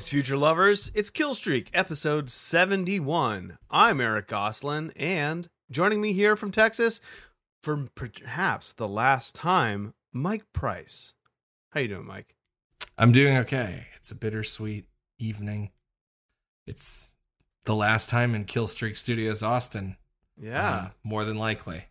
Greetings, future lovers. It's Killstreak, episode 71. I'm Eric Goslin, and joining me here from Texas, for perhaps the last time, Mike Price. How you doing, Mike? I'm doing okay. It's a bittersweet evening. It's the last time in Killstreak Studios Austin. Yeah. Uh, more than likely.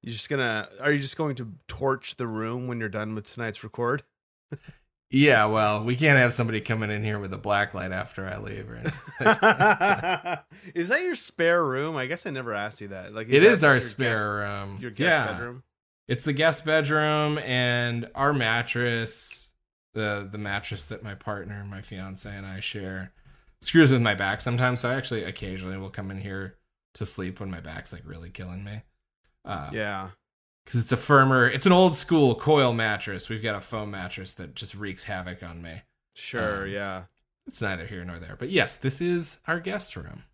You're just gonna? Are you just going to torch the room when you're done with tonight's record? Yeah, well, we can't have somebody coming in here with a black light after I leave. Is that your spare room? I guess I never asked you that. Like, it that is our your guest- spare room. your guest yeah. bedroom. It's the guest bedroom and our mattress, the the mattress that my partner, my fiance, and I share, screws with my back sometimes. So I actually occasionally will come in here to sleep when my back's like really killing me. Uh, Yeah. Because it's a firmer, it's an old school coil mattress. We've got a foam mattress that just wreaks havoc on me. Sure. Um, yeah. It's neither here nor there. But yes, this is our guest room.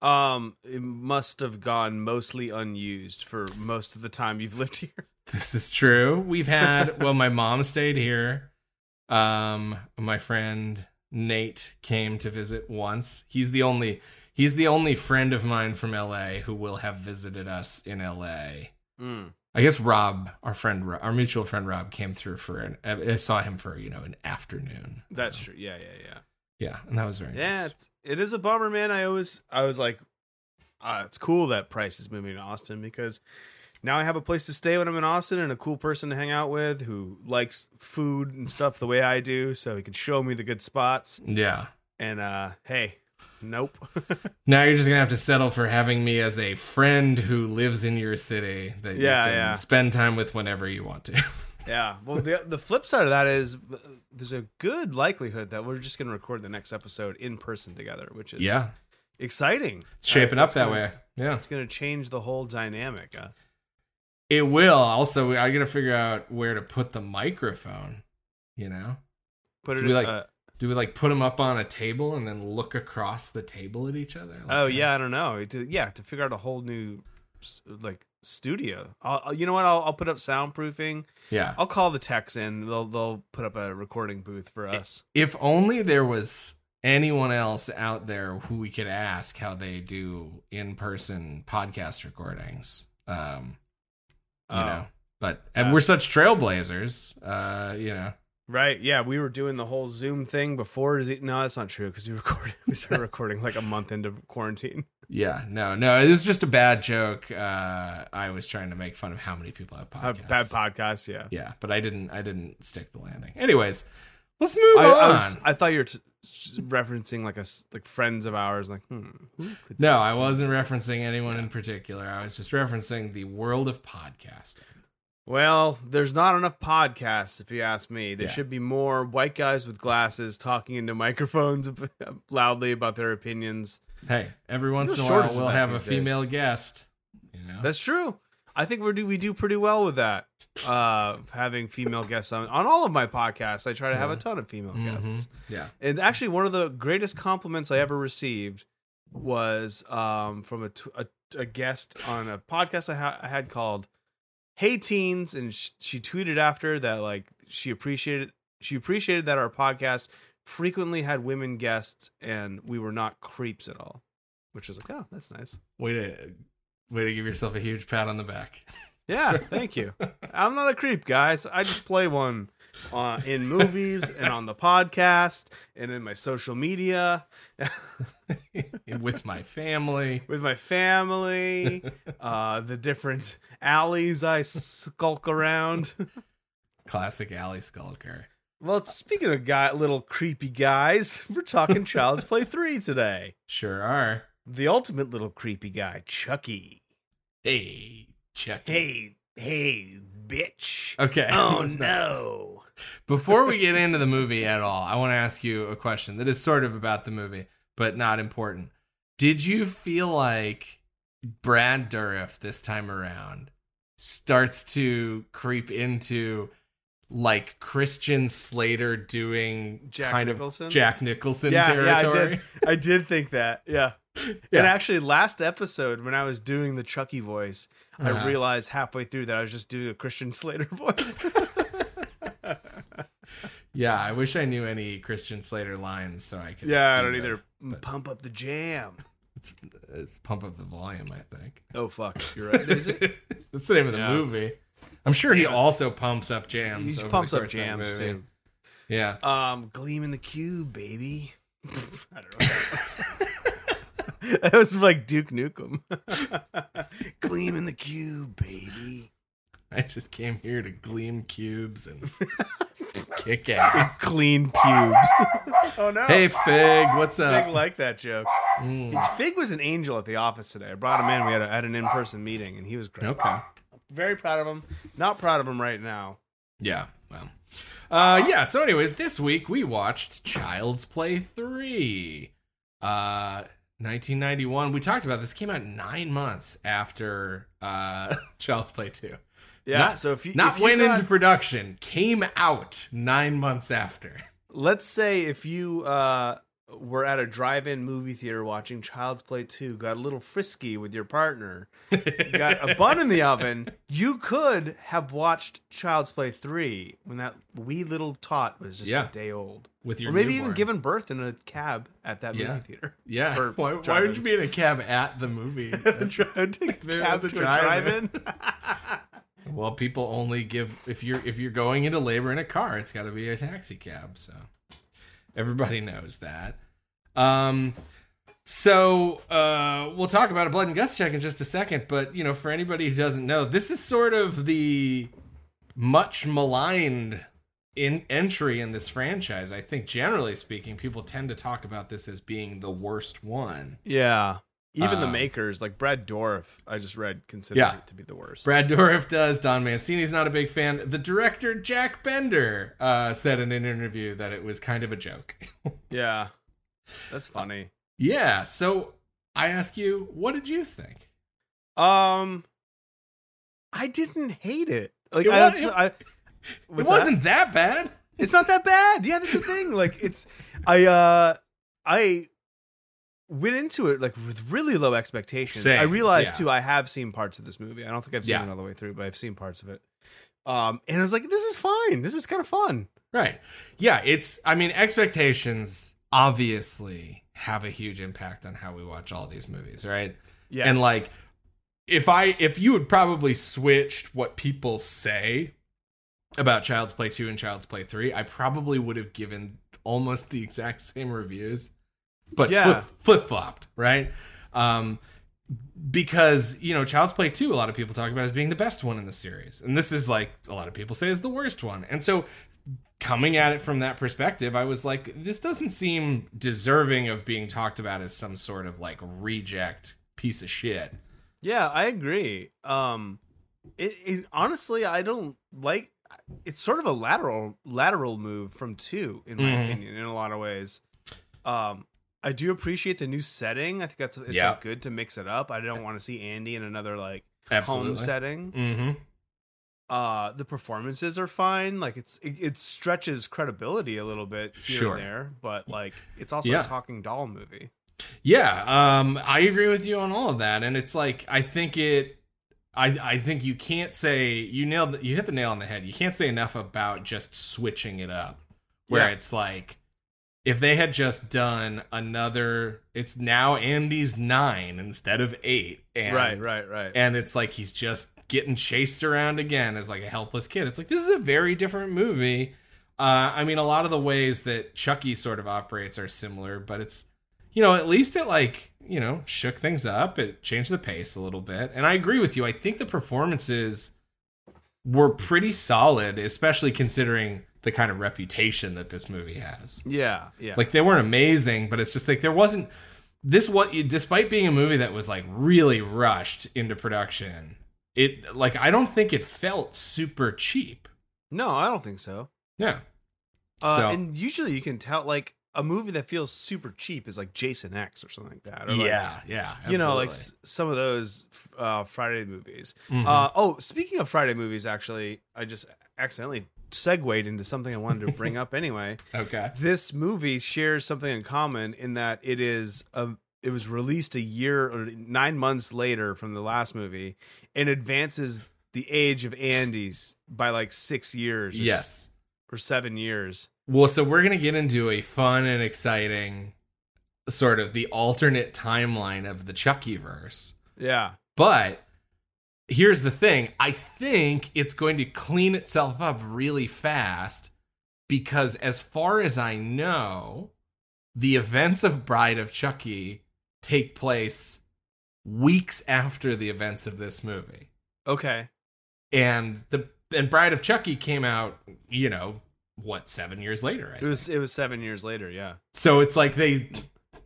Um, it must have gone mostly unused for most of the time you've lived here. This is true. We've had well, my mom stayed here. Um, my friend Nate came to visit once. He's the only he's the only friend of mine from LA who will have visited us in LA. Mm. I guess Rob, our friend, our mutual friend Rob, came through for an. I saw him for you know an afternoon. That's true. Yeah, yeah, yeah. Yeah, and that was very Yeah, nice. it's, it is a bummer, man. I always, I was like, uh, it's cool that Price is moving to Austin because now I have a place to stay when I'm in Austin and a cool person to hang out with who likes food and stuff the way I do, so he can show me the good spots. Yeah. And uh, hey, nope. Now you're just gonna have to settle for having me as a friend who lives in your city that Yeah, you can yeah. spend time with whenever you want to. yeah. Well, the the flip side of that is uh, there's a good likelihood that we're just going to record the next episode in person together, which is yeah, exciting. it's shaping Uh, up that gonna- way. Yeah, It's going to change the whole dynamic. It will. Also, I gotta figure out where to put the microphone. You know, put it Do we, like, uh, do we like put them up on a table and then look across the table at each other? Like Oh yeah, I don't know. To, yeah, to figure out a whole new like studio. I'll, you know what? I'll, I'll put up soundproofing. yeah. I'll call the techs in. They'll they'll put up a recording booth for us. If only there was anyone else out there who we could ask how they do in-person podcast recordings. Um, you Oh. know, but and Yeah. we're such trailblazers. Uh, you know, Right? Yeah, we were doing the whole Zoom thing before. Is it, no, that's not true because we recorded. We started recording like a month into quarantine. yeah, no, no, it was just a bad joke. Uh, I was trying to make fun of how many people have podcasts. bad podcast. Yeah. Yeah, but I didn't. I didn't stick the landing. Anyways, let's move I, on. I, was, I thought you were t- referencing like a like friends of ours. Like, hmm, no, I wasn't referencing anyone in particular. I was just referencing the world of podcasting. Well, there's not enough podcasts, if you ask me. There Yeah. should be more white guys with glasses talking into microphones loudly about their opinions. Hey, every once No in a while we'll have a days. female guest. You know, That's true. I think we do we do pretty well with that. Uh, having female guests on on all of my podcasts, I try to have a ton of female Mhm. guests. yeah, And actually, one of the greatest compliments I ever received was um, from a, t- a, a guest on a podcast I, ha- I had called "Hey Teens," and sh- she tweeted after that like she appreciated she appreciated that our podcast frequently had women guests and we were not creeps at all, which is like, oh, that's nice. way to way to give yourself a huge pat on the back. Yeah, thank you. I'm not a creep, guys. I just play one uh, in movies and on the podcast and in my social media. with my family. with my family, uh, the different alleys I skulk around. Classic alley skulker. well, speaking of guy, little creepy guys, we're talking Child's Play 3 today. Sure are. The ultimate little creepy guy, Chucky. Hey, Chucky. Hey, hey, bitch. Okay. Oh, no. Before we get into the movie at all, I want to ask you a question that is sort of about the movie, but not important. Did you feel like Brad Dourif this time around starts to creep into like Christian Slater doing Jack kind Nicholson? of Jack Nicholson Yeah, yeah, I territory? did. I did think that. Yeah. And actually, last episode when I was doing the Chucky voice, I Uh-huh. realized halfway through that I was just doing a Christian Slater voice. Yeah, I wish I knew any Christian Slater lines so I could. Yeah, I do don't that, either. but- Pump up the jam. It's, it's pump up the volume, I think. Oh fuck, you're right. Is it? That's the name of the Yeah. movie. I'm sure he also pumps up jams. He over the pumps up course of that jams movie. too. Yeah. Um, Gleam in the Cube, baby. I don't know. What that, was. that was like Duke Nukem. Gleam in the Cube, baby. I just came here to gleam cubes and kick ass. Clean pubes. oh no. Hey, Fig, what's up? Fig up? liked that joke. Mm, Fig was an angel at the office today. I brought him in. We had, a, had an in-person meeting, and he was great. okay. Very proud of him. Not proud of him right now. Yeah, well. Uh yeah, so anyways, this week we watched Child's Play 3. Uh 1991. We talked about this came out 9 months after uh Child's Play 2. Yeah. Not- so if you Not if you went got- into production, came out 9 months after. let's say if you uh were at a drive-in movie theater watching Child's Play 2, got a little frisky with your partner, got a bun in the oven, you could have watched Child's Play 3 when that wee little tot was just Yeah. a day old. With your Or maybe newborn. even given birth in a cab at that Yeah. movie theater. Yeah. or Why, why would you be in a cab at the movie? Take a cab at the to drive-in. Well, people only give if you're if you're going into labor in a car, it's got to be a taxi cab. So everybody knows that. Um, so uh, we'll talk about a blood and guts check in just a second. But you know, for anybody who doesn't know, this is sort of the much maligned in entry in this franchise. I think generally speaking, people tend to talk about this as being the worst one. Yeah. Even the Um, makers, like Brad Dourif, I just read, considers Yeah. it to be the worst. Brad Dourif does. Don Mancini's not a big fan. The director Jack Bender uh, said in an interview that it was kind of a joke. Yeah. That's funny. yeah. So I ask you, what did you think? Um, I didn't hate it. Like It was- I, it what's that? wasn't that bad. It's not that bad. Yeah, that's the thing. Like it's, I, uh, I went into it like with really low expectations. Same, I realized yeah. too, I have seen parts of this movie. I don't think I've seen Yeah. it all the way through, but I've seen parts of it. Um, and I was like, this is fine. This is kind of fun. Right. Yeah. It's. I mean, expectations obviously have a huge impact on how we watch all these movies, right? Yeah. And like, if I if you had probably switched what people say about Child's Play 2 and Child's Play 3, I probably would have given almost the exact same reviews, but Yeah. flip flopped, right? Um, because you know, Child's Play 2, a lot of people talk about as being the best one in the series, and this is like a lot of people say is the worst one, and so coming at it from that perspective, I was like, this doesn't seem deserving of being talked about as some sort of like reject piece of shit. Yeah, I agree. Um, it, it honestly, I don't like. It's sort of a lateral lateral move from two, in my Mhm. opinion, in a lot of ways. Um, I do appreciate the new setting. I think that's it's Yeah. like, good to mix it up. I don't want to see Andy in another like home setting. Mm-hmm. Uh, the performances are fine. Like it's it, it stretches credibility a little bit here Sure. and there, but like it's also Yeah. a talking doll movie. Yeah, um, I agree with you on all of that, and it's like I think it. I I think you can't say you nailed you hit the nail on the head. You can't say enough about just switching it up, where Yeah. it's like if they had just done another. It's now Andy's nine instead of eight, and, right, right, right. and it's like he's just getting chased around again as like a helpless kid. It's like this is a very different movie. Uh, I mean, a lot of the ways that Chucky sort of operates are similar, but it's you know at least it like you know shook things up. It changed the pace a little bit, and I agree with you. I think the performances were pretty solid, especially considering the kind of reputation that this movie has. yeah, yeah. Like they weren't amazing, but it's just like there wasn't this what despite being a movie that was like really rushed into production. It like I don't think it felt super cheap. no, I don't think so. Yeah. Uh, So- and usually you can tell like a movie that feels super cheap is like Jason X or something like that. Or like, yeah, yeah. You know, like s- some of those uh, Friday movies. Mhm. Uh, oh, speaking of Friday movies, actually, I just accidentally segued into something I wanted to bring up anyway. okay. This movie shares something in common in that it is a it was released a year or nine months later from the last movie and advances the age of Andy's by like six years. or s- Yes. or seven years. Well, so we're gonna get into a fun and exciting sort of the alternate timeline of the Chucky verse. Yeah. But here's the thing I think it's going to clean itself up really fast because, as far as I know, the events of Bride of Chucky take place weeks after the events of this movie. Okay. And the and Bride of Chucky came out, you know, what, 7 years later, I It was it was seven years later. Yeah. so it's like they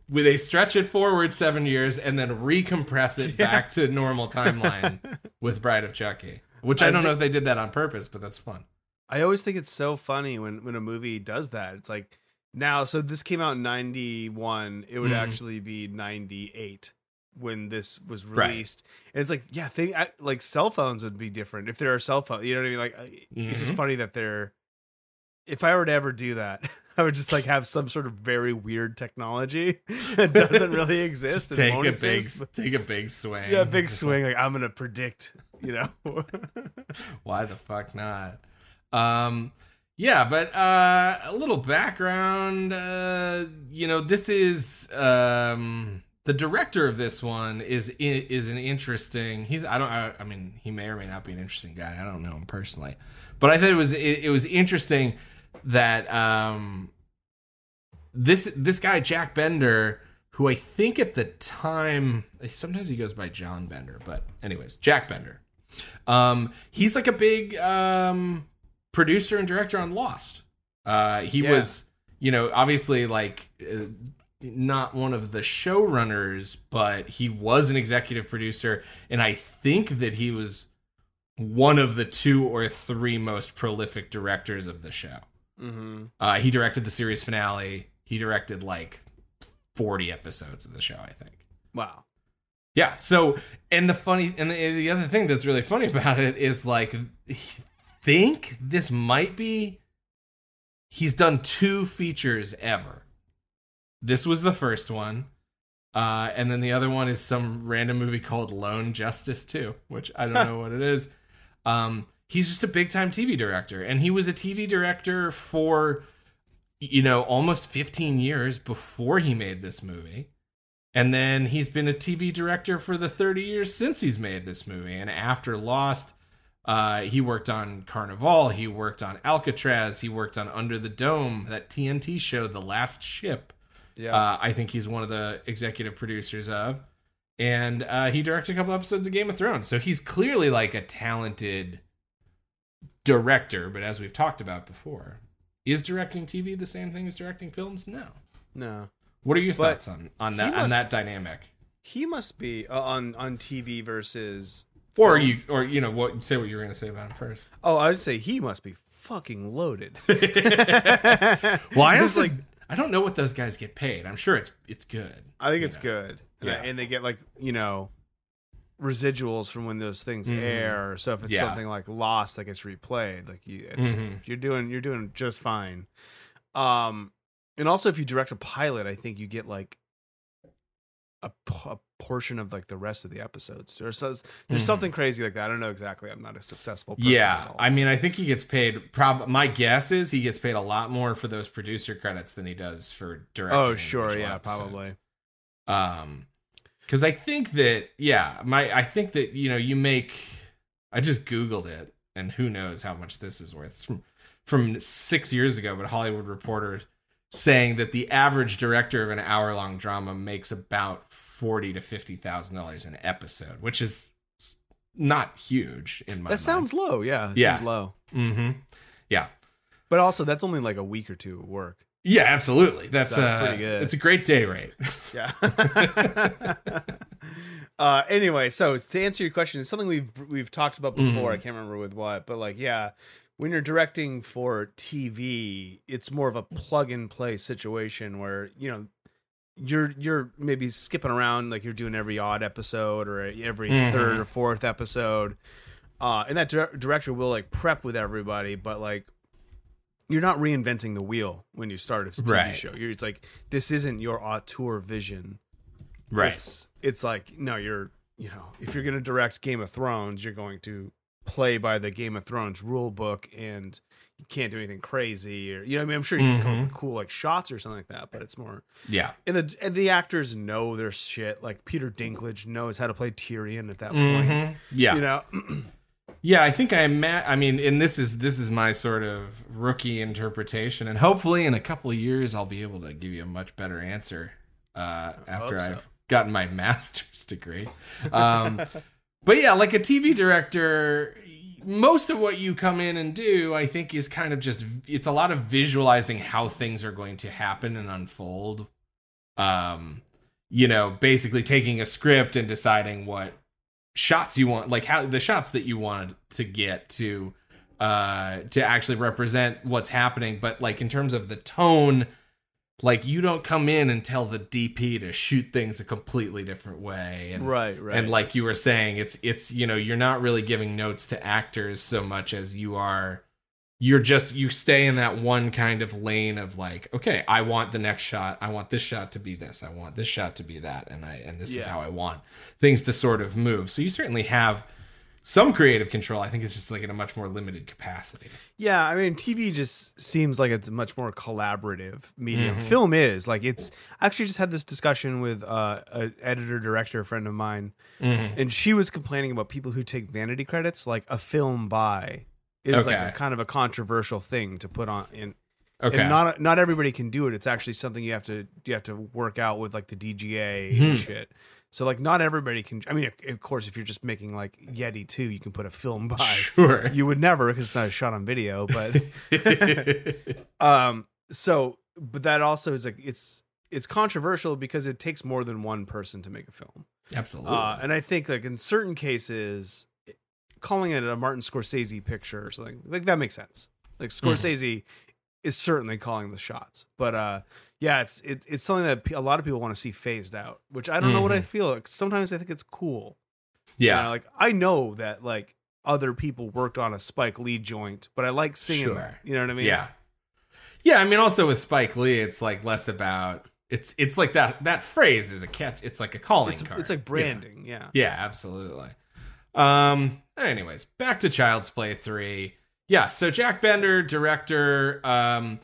they stretch it forward seven years and then recompress it Yeah. back to normal timeline with Bride of Chucky. Which I, I don't know if they did that on purpose, but that's fun. I always think it's so funny when when a movie does that. It's like now, so this came out in '91. It would Mhm. actually be '98 when this was Right. released. And it's like, yeah, think I, like cell phones would be different if there are cell phones. You know what I mean? Like, I- it's just Mhm. funny that they're. If I were to ever do that, I would just like have some sort of very weird technology that doesn't really exist. Take a big exist, but- take a big swing. yeah, big swing. Like I'm gonna predict. You know. why the fuck not? Um yeah, but uh a little background uh you know, this is um the director of this one is is an interesting. He's I don't I, I mean he may or may not be an interesting guy. I don't know him personally, but I thought it was it, it was interesting that um this this guy Jack Bender, who I think at the time sometimes he goes by John Bender, but anyways Jack Bender, um he's like a big um producer and director on Lost. Uh he Yeah. was you know obviously like. Uh, not one of the showrunners, but he was an executive producer, and I think that he was one of the two or three most prolific directors of the show. Hmm Uh, he directed the series finale. He directed like forty episodes of the show, I think. Wow. Yeah. So, and the funny, and the, the other thing that's really funny about it is like, think this might be. He's done two features ever. This was the first one, uh, and then the other one is some random movie called Lone Justice Two, which I don't know what it is. Um, he's just a big time TV director, and he was a TV director for, you know, almost 15 years before he made this movie. And then he's been a TV director for the 30 years since he's made this movie. And after Lost, uh, he worked on Carnival, he worked on Alcatraz, he worked on Under the Dome, that TNT show, The Last Ship. Yeah. Uh, I think he's one of the executive producers of. And uh, he directed a couple episodes of Game of Thrones. So he's clearly like a talented director. But as we've talked about before, is directing TV the same thing as directing films? No. no. What are your But thoughts on, on that he on that dynamic? He must be uh, on on TV versus. Or film. you or you know what say what you were gonna say about him first. Oh, I would say he must be fucking loaded. Well, I like I don't know what those guys get paid. I'm sure it's it's good. I think it's know. good. And, I- Yeah. and they get like you know residuals from when those things Mhm. air. So if it's Yeah. something like Lost that gets replayed, like you, it's, Mhm. you're doing you're doing just fine. Um, and also if you direct a pilot, I think you get like a portion of like the rest of the episodes. There's there's Mhm. something crazy like that. I don't know exactly. I'm not a successful. Person Yeah. I mean, I think he gets paid. Prob my guess is he gets paid a lot more for those producer credits than he does for directing. oh sure, yeah, episodes. probably. Um, because I think that yeah, my I think that you know you make. I just googled it, and who knows how much this is worth. It's from from six years ago, but Hollywood Reporter saying that the average director of an hour long drama makes about forty to fifty thousand dollars an episode, which is not huge in my. That sounds low. Yeah, it Yeah. seems low. Mm-hmm. Yeah. But also, that's only like a week or two of work. Yeah, absolutely. That's, So that's uh, pretty good. It's a great day rate. Yeah. uh, anyway, so to answer your question, it's something we've we've talked about before. Mhm. I can't remember with what, but like, yeah, when you're directing for TV, it's more of a plug and play situation where you know you're you're maybe skipping around like you're doing every odd episode or every Mhm. third or fourth episode. Uh, and that dir- director will like prep with everybody, but like you're not reinventing the wheel when you start a TV Right. show. You're, it's like this isn't your auteur vision. right. It's it's like no, you're you know if you're gonna direct Game of Thrones, you're going to play by the Game of Thrones rule book and you can't do anything crazy or you know I mean I'm sure you can come up with cool like shots or something like that but it's more Yeah. and the and the actors know their shit like Peter Dinklage knows how to play Tyrion at that point Mhm. Yeah. you know Yeah, I think I am ma- I mean, and this is this is my sort of rookie interpretation, and hopefully in a couple of years I'll be able to give you a much better answer uh, after so. I've gotten my master's degree. Um, but yeah, like a TV director, most of what you come in and do, I think, is kind of just it's a lot of visualizing how things are going to happen and unfold. Um, you know, basically taking a script and deciding what shots you want like how the shots that you wanted to get to uh to actually represent what's happening. But like in terms of the tone like you don't come in and tell the DP to shoot things a completely different way. And right right. and like you were saying it's it's you know you're not really giving notes to actors so much as you are you're just you stay in that one kind of lane of like okay i want the next shot. I want this shot to be this. I want this shot to be that. And i and this is how i want things to sort of move. So you certainly have some creative control. I think it's just like in a much more limited capacity. Yeah, I mean, TV just seems like it's a much more collaborative medium. Mhm. Film is. Like it's. I actually just had this discussion with uh, an editor director friend of mine, and she was complaining about people who take vanity credits, like a film by, is like Okay. a kind of a controversial thing to put on in. okay And not not everybody can do it. It's actually something you have to you have to work out with like the DGA Hmm. and shit. So like not everybody can. I mean, of course, if you're just making like Yeti two, you can put a film by. sure You would never because it's not a shot on video, but um so but that also is like it's it's controversial because it takes more than one person to make a film absolutely uh and i think like in certain cases calling it a martin scorsese picture or something like that makes sense like scorsese is certainly calling the shots but uh yeah it's it, it's something that a lot of people want to see phased out which i don't know what i feel like sometimes i think it's cool you yeah know, like I know that like other people worked on a Spike Lee joint, but I like seeing Sure. that. You know what I mean? Yeah. Yeah, I mean also with Spike Lee, it's like less about it's it's like that that phrase is a catch it's like a calling It's, card. it's like you branding. Yeah. Yeah, absolutely. Um anyways, back to Child's Play 3. Yeah, so Jack Bender, director, um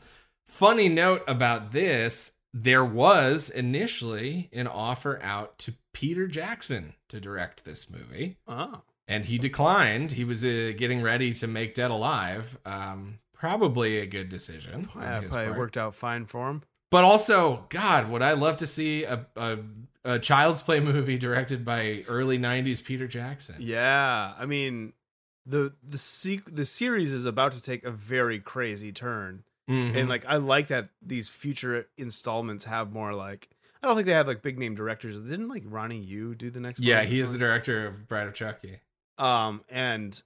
funny note about this, there was initially an offer out to Peter Jackson to direct this movie Oh. and he declined. He was uh, getting ready to make Dead Alive. Um, probably a good decision. on Yeah, probably part. worked out fine for him. But also, God, would I love to see a, a a Child's Play movie directed by early '90s Peter Jackson? Yeah. I mean, the the sequ- the series is about to take a very crazy turn, Mhm. and like I like that these future installments have more like. I don't think they have like big name directors. Didn't like Ronnie Yu do the next? yeah, he is the director of Bride of Chucky. um and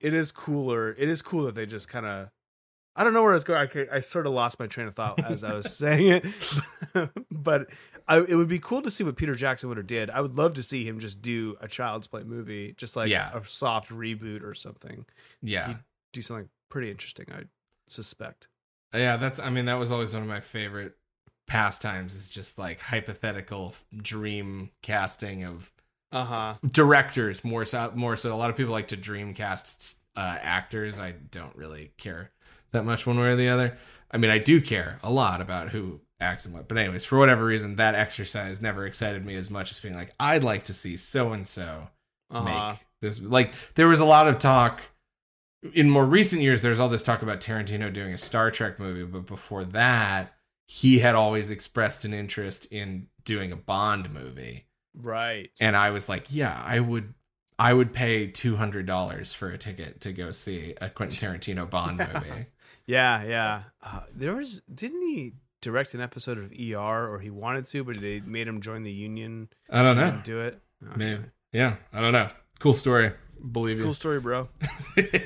it is cooler it is cool that they just kind of i don't know where i was going I, I sort of lost my train of thought as i was saying it but I, it would be cool to see what peter jackson would have did i would love to see him just do a child's play movie just like Yeah. a soft reboot or something Yeah, He- do something pretty interesting i suspect yeah. That's. I mean, that was always one of my favorite pastimes. Is just like hypothetical dream casting of uh-huh directors more so more so a lot of people like to dreamcast uh, actors i don't really care that much one way or the other i mean i do care a lot about who acts and what but anyways for whatever reason that exercise never excited me as much as being like i'd like to see so and so make this like there was a lot of talk in more recent years there's all this talk about tarantino doing a star trek movie but before that he had always expressed an interest in doing a bond movie. Right. And I was like, yeah, I would I would pay two hundred dollars for a ticket to go see a Quentin Tarantino Bond movie. yeah yeah. Uh, there was didn't he direct an episode of er or he wanted to but they made him join the union I don't so know. do it Okay. Maybe. Yeah, I don't know. Cool story. Believe you. Cool story, bro.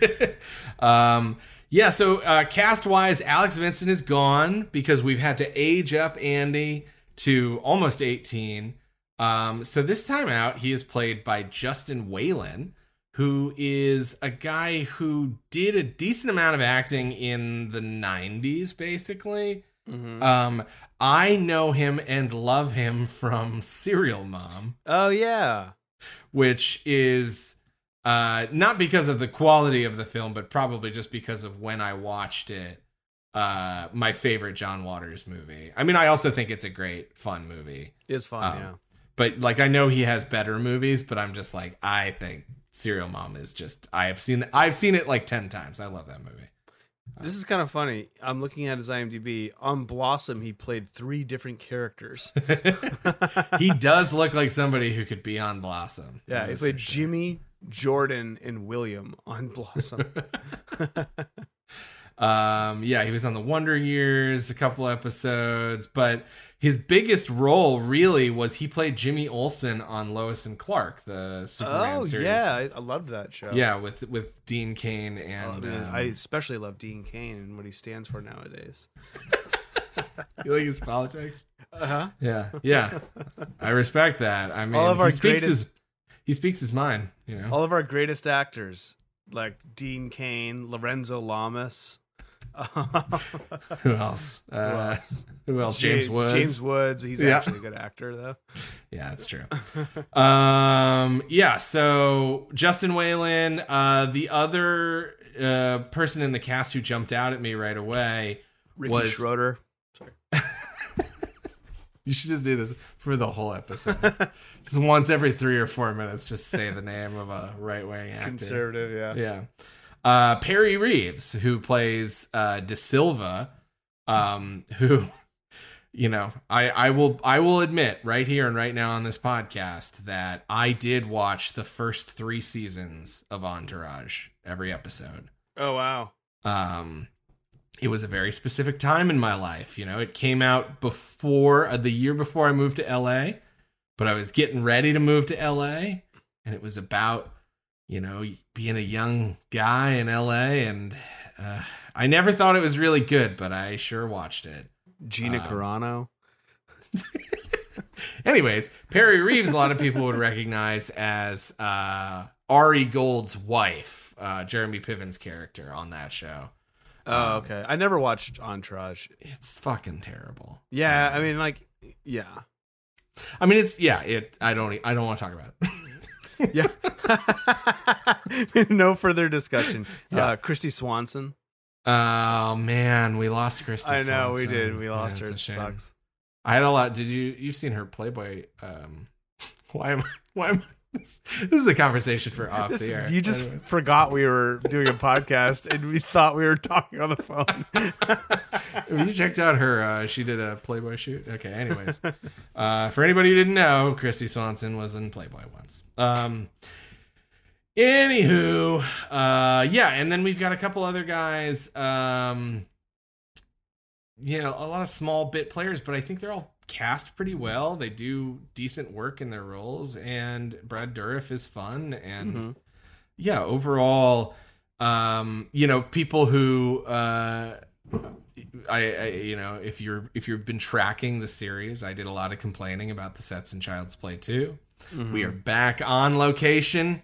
um, yeah, so uh, cast wise, Alex Vincent is gone because we've had to age up Andy to almost 18. Um, so this time out, he is played by Justin Whalen, who is a guy who did a decent amount of acting in the 90s, basically. Mm-hmm. Um, I know him and love him from Serial Mom Oh yeah, which is Uh, not because of the quality of the film, but probably just because of when I watched it. Uh, my favorite John Waters movie. I mean, I also think it's a great, fun movie. It's fun, Um, yeah. But like, I know he has better movies, but I'm just like, I think Serial Mom is just. I have seen. I've seen it like ten times. I love that movie. This is kind of funny. I'm looking at his IMDb. On Blossom, he played three different characters. he does look like somebody who could be on Blossom. Yeah, he played. Jimmy, Jordan, and William on Blossom. Um, yeah, he was on the Wonder Years, a couple episodes, but his biggest role really was he played Jimmy Olsen on Lois and Clark, the Superman oh series. yeah, I, I loved that show. yeah, with with Dean Cain Oh, and man, um, I especially love Dean Cain and what he stands for nowadays. you like his politics. Uh huh. Yeah, yeah, I respect that. I mean, All of our he speaks greatest- his he speaks his mind. You know, All of our greatest actors, like Dean Cain, Lorenzo Lamas. who else? Uh, Who else? Who else? James Ja- Woods. James Woods. He's Yeah. actually a good actor, though. Yeah, that's true. um, yeah. So Justin Whalen, uh, the other uh, person in the cast who jumped out at me right away. Ricky Was- Schroder. Sorry. you should just do this for the whole episode. just once every three or four minutes, just say the name of a right wing actor. Conservative, yeah. Yeah. Uh, Perry Reeves, who plays uh, De Silva, um, who, you know, I, I will I will admit right here and right now on this podcast that I did watch the first three seasons of Entourage, every episode. Oh wow. Um, it was a very specific time in my life. You know, it came out before uh, the year before I moved to LA, but I was getting ready to move to LA, and it was about you know being a young guy in LA, and uh, I never thought it was really good, but I sure watched it. Gina Um, Carano. Anyways, Perry Reeves, a lot of people would recognize as uh, Ari Gold's wife, uh, Jeremy Piven's character on that show. Oh, okay. I never watched Entourage. It's fucking terrible. Yeah, Um, I mean, like, yeah, I mean, it's yeah. It. I don't. I don't want to talk about it. yeah. no further discussion. Yeah. Uh, Kristy Swanson. oh man, we lost Kristy. I know we did. We lost Yeah, her. It it's a shame. sucks. I had a lot. Did you? You've seen her Playboy? Um, why am I? Why am I? This, this is a conversation for off This- the air. you just Anyway. forgot we were doing a podcast and we thought we were talking on the phone. Have you checked out her? Uh, she did a Playboy shoot. Okay. Anyways, uh, for anybody who didn't know, Kristy Swanson was in Playboy once. Um. Anywho, uh, yeah, and then we've got a couple other guys. Um, you know, a lot of small bit players, but I think they're all cast pretty well. They do decent work in their roles, and Brad Dourif is fun, and Mhm. yeah, overall, um, you know, people who, uh, I, I, you know, if you're if you've been tracking the series, I did a lot of complaining about the sets in Child's Play 2. Mhm. We are back on location.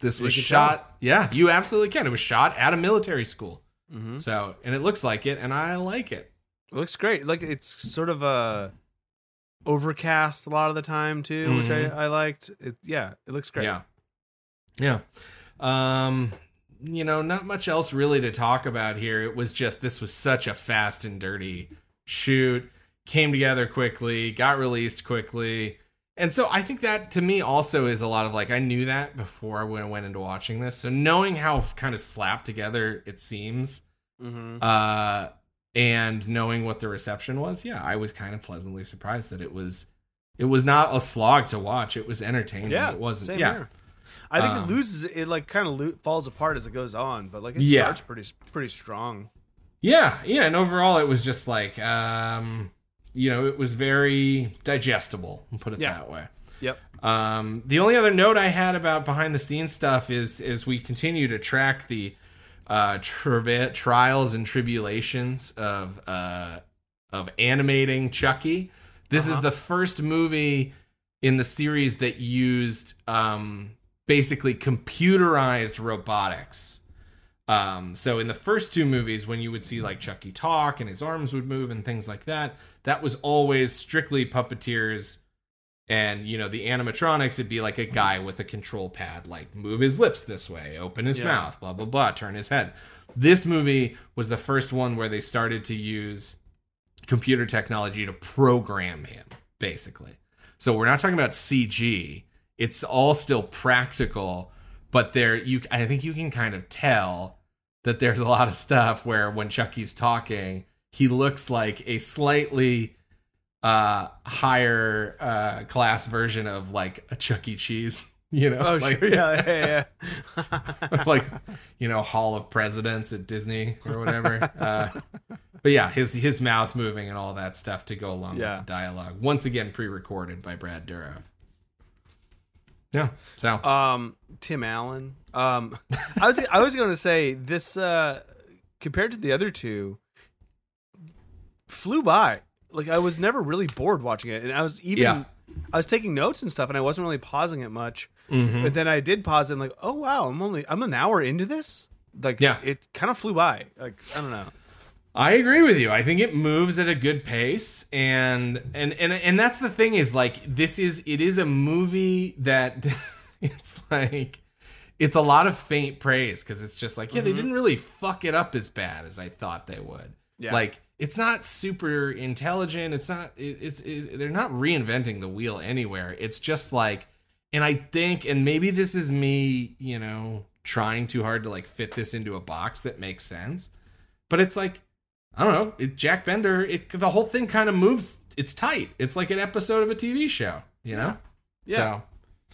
This was shot. Yeah, you absolutely can. It was shot at a military school. Mhm. So, and it looks like it, and I like it. It looks great. Like it's sort of a overcast a lot of the time too, which I, Mhm. I liked. It yeah, it looks great. Yeah. Yeah. Um, you know, not much else really to talk about here. It was just this was such a fast and dirty shoot. Came together quickly, got released quickly. And so I think that to me also is a lot of like I knew that before I went went into watching this. So knowing how kind of slapped together it seems, Mm-hmm. uh and knowing what the reception was, yeah, I was kind of pleasantly surprised that it was it was not a slog to watch. It was entertaining. Yeah, it wasn't. Same yeah. here. I think Um, it loses. It like kind of lo- falls apart as it goes on, but like it Yeah. starts pretty pretty strong. Yeah, yeah, and overall it was just like um you know, it was very digestible, put it Yeah. that way. Yep. Um the only other note I had about behind the scenes stuff is is we continue to track the uh tri- trials and tribulations of uh of animating Chucky. This is Uh-huh. the first movie in the series that used um basically computerized robotics. Um, so in the first two movies, when you would see like Chucky talk and his arms would move and things like that, that was always strictly puppeteers And you know the animatronics, it'd be like a guy with a control pad, like move his lips this way, open his Yeah. mouth, blah blah blah, turn his head. This movie was the first one where they started to use computer technology to program him, basically. So we're not talking about CG. It's all still practical, but there you I think you can kind of tell that there's a lot of stuff where when Chucky's talking, he looks like a slightly uh higher uh class version of like a Chuck E. Cheese, you know? Oh, like, sure. Yeah, yeah, yeah. like you know hall of presidents at disney or whatever uh but yeah his his mouth moving and all that stuff to go along Yeah. with the dialogue once again pre-recorded by brad dourif yeah so um, Tim Allen. Um, I was I was going to say this uh, compared to the other two, flew by. Like I was never really bored watching it, and I was even Yeah. I was taking notes and stuff, and I wasn't really pausing it much. mhm. But then I did pause, and like, oh wow, I'm only I'm an hour into this. Like, Yeah. it kind of flew by. Like I don't know. I agree with you. I think it moves at a good pace and and and and that's the thing is like this is it is a movie that it's like it's a lot of faint praise cuz it's just like yeah, they didn't really fuck it up as bad as I thought they would. Yeah. Like it's not super intelligent. It's not it, it's it, they're not reinventing the wheel anywhere. It's just like and I think and maybe this is me, you know, trying too hard to like fit this into a box that makes sense. But it's like I don't know. It, Jack Bender. It the whole thing kind of moves. It's tight. It's like an episode of a TV show. You know. Yeah. So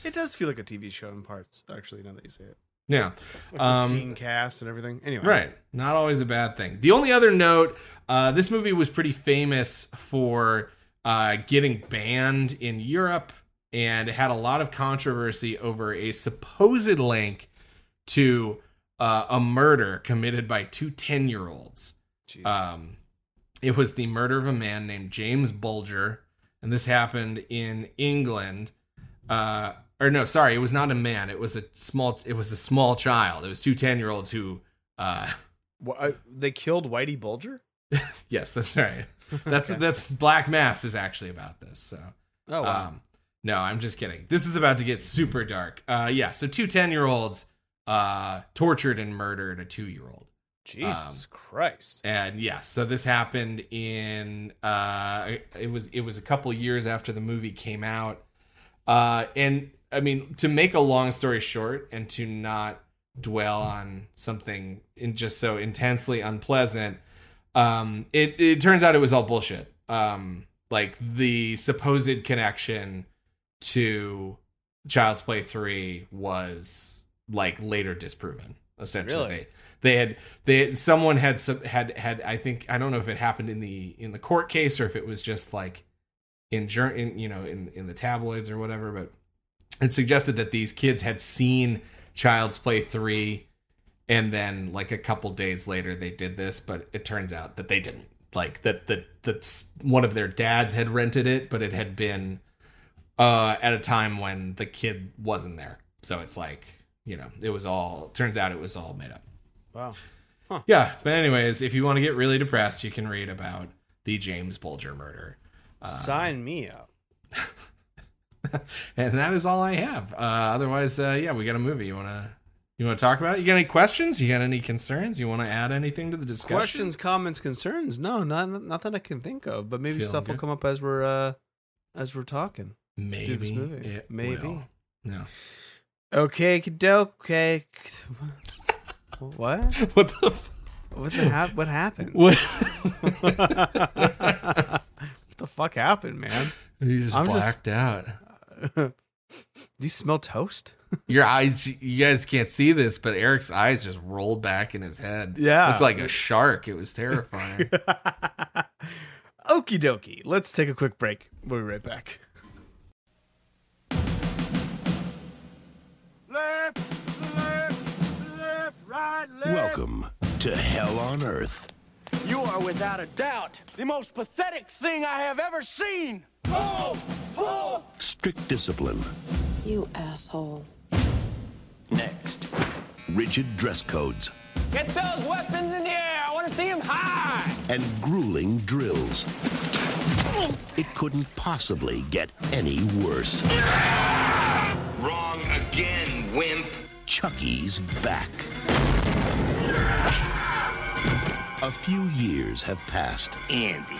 It does feel like a TV show in parts, actually. Now that you say it, yeah. like Um, teen cast and everything. Anyway, Right. Not always a bad thing. The only other note, uh, this movie was pretty famous for uh, getting banned in Europe and it had a lot of controversy over a supposed link to uh, a murder committed by two 10 year olds. Um, it was the murder of a man named James Bulger, and this happened in England. Uh, or no, sorry, it was not a man. It was a small. It was a small child. It was two 10 year olds who. Uh, Wha- uh, they killed Whitey Bulger. yes, that's right. That's that's Black Mass is actually about this. So. Oh wow. Um, no, I'm just kidding. This is about to get super dark. Uh, yeah, so two 10 year olds uh, tortured and murdered a two year old. Jesus Christ. and yes so this happened in uh it was it was a couple years after the movie came out uh and i mean to make a long story short and to not dwell on something in just so intensely unpleasant um it it turns out it was all bullshit um like the supposed connection to child's play 3 was like later disproven essentially Really? they had they someone had some had had I think I don't know if it happened in the in the court case or if it was just like in jour- in you know in in the tabloids or whatever but it suggested that these kids had seen Child's Play 3 and then like a couple days later they did this but it turns out that they didn't like that that that one of their dads had rented it but it had been uh at a time when the kid wasn't there so it's like you know it was all turns out it was all made up Wow. yeah, but anyways, if you want to get really depressed, you can read about the James Bulger murder. Sign me up. And that is all I have. Uh, otherwise, uh, yeah, we got a movie. You wanna you wanna talk about it? You got any questions? You got any concerns? You want to add anything to the discussion? Questions, comments, concerns? No, not nothing I can think of. But maybe Feeling stuff will come up as we're uh as we're talking. Maybe this movie. Maybe. will. No. Okay, okay. What? What the? F- What the hap- What happened? what? what the fuck happened, man? you just I'm just- blacked out. Do you smell toast? Your eyes, you guys can't see this, but Eric's eyes just rolled back in his head. Yeah. Looked like a shark. It was terrifying. Okie dokie. Let's take a quick break. We'll be right back. Left, left, left, right, left. Welcome to Hell on Earth. You are without a doubt the most pathetic thing I have ever seen. Pull, pull. Strict discipline, You asshole. Next. rigid dress codes, Get those weapons in the air. I want to see them high. and grueling drills. It couldn't possibly get any worse. Wrong again, wimp. Chucky's back. A few years have passed. Andy,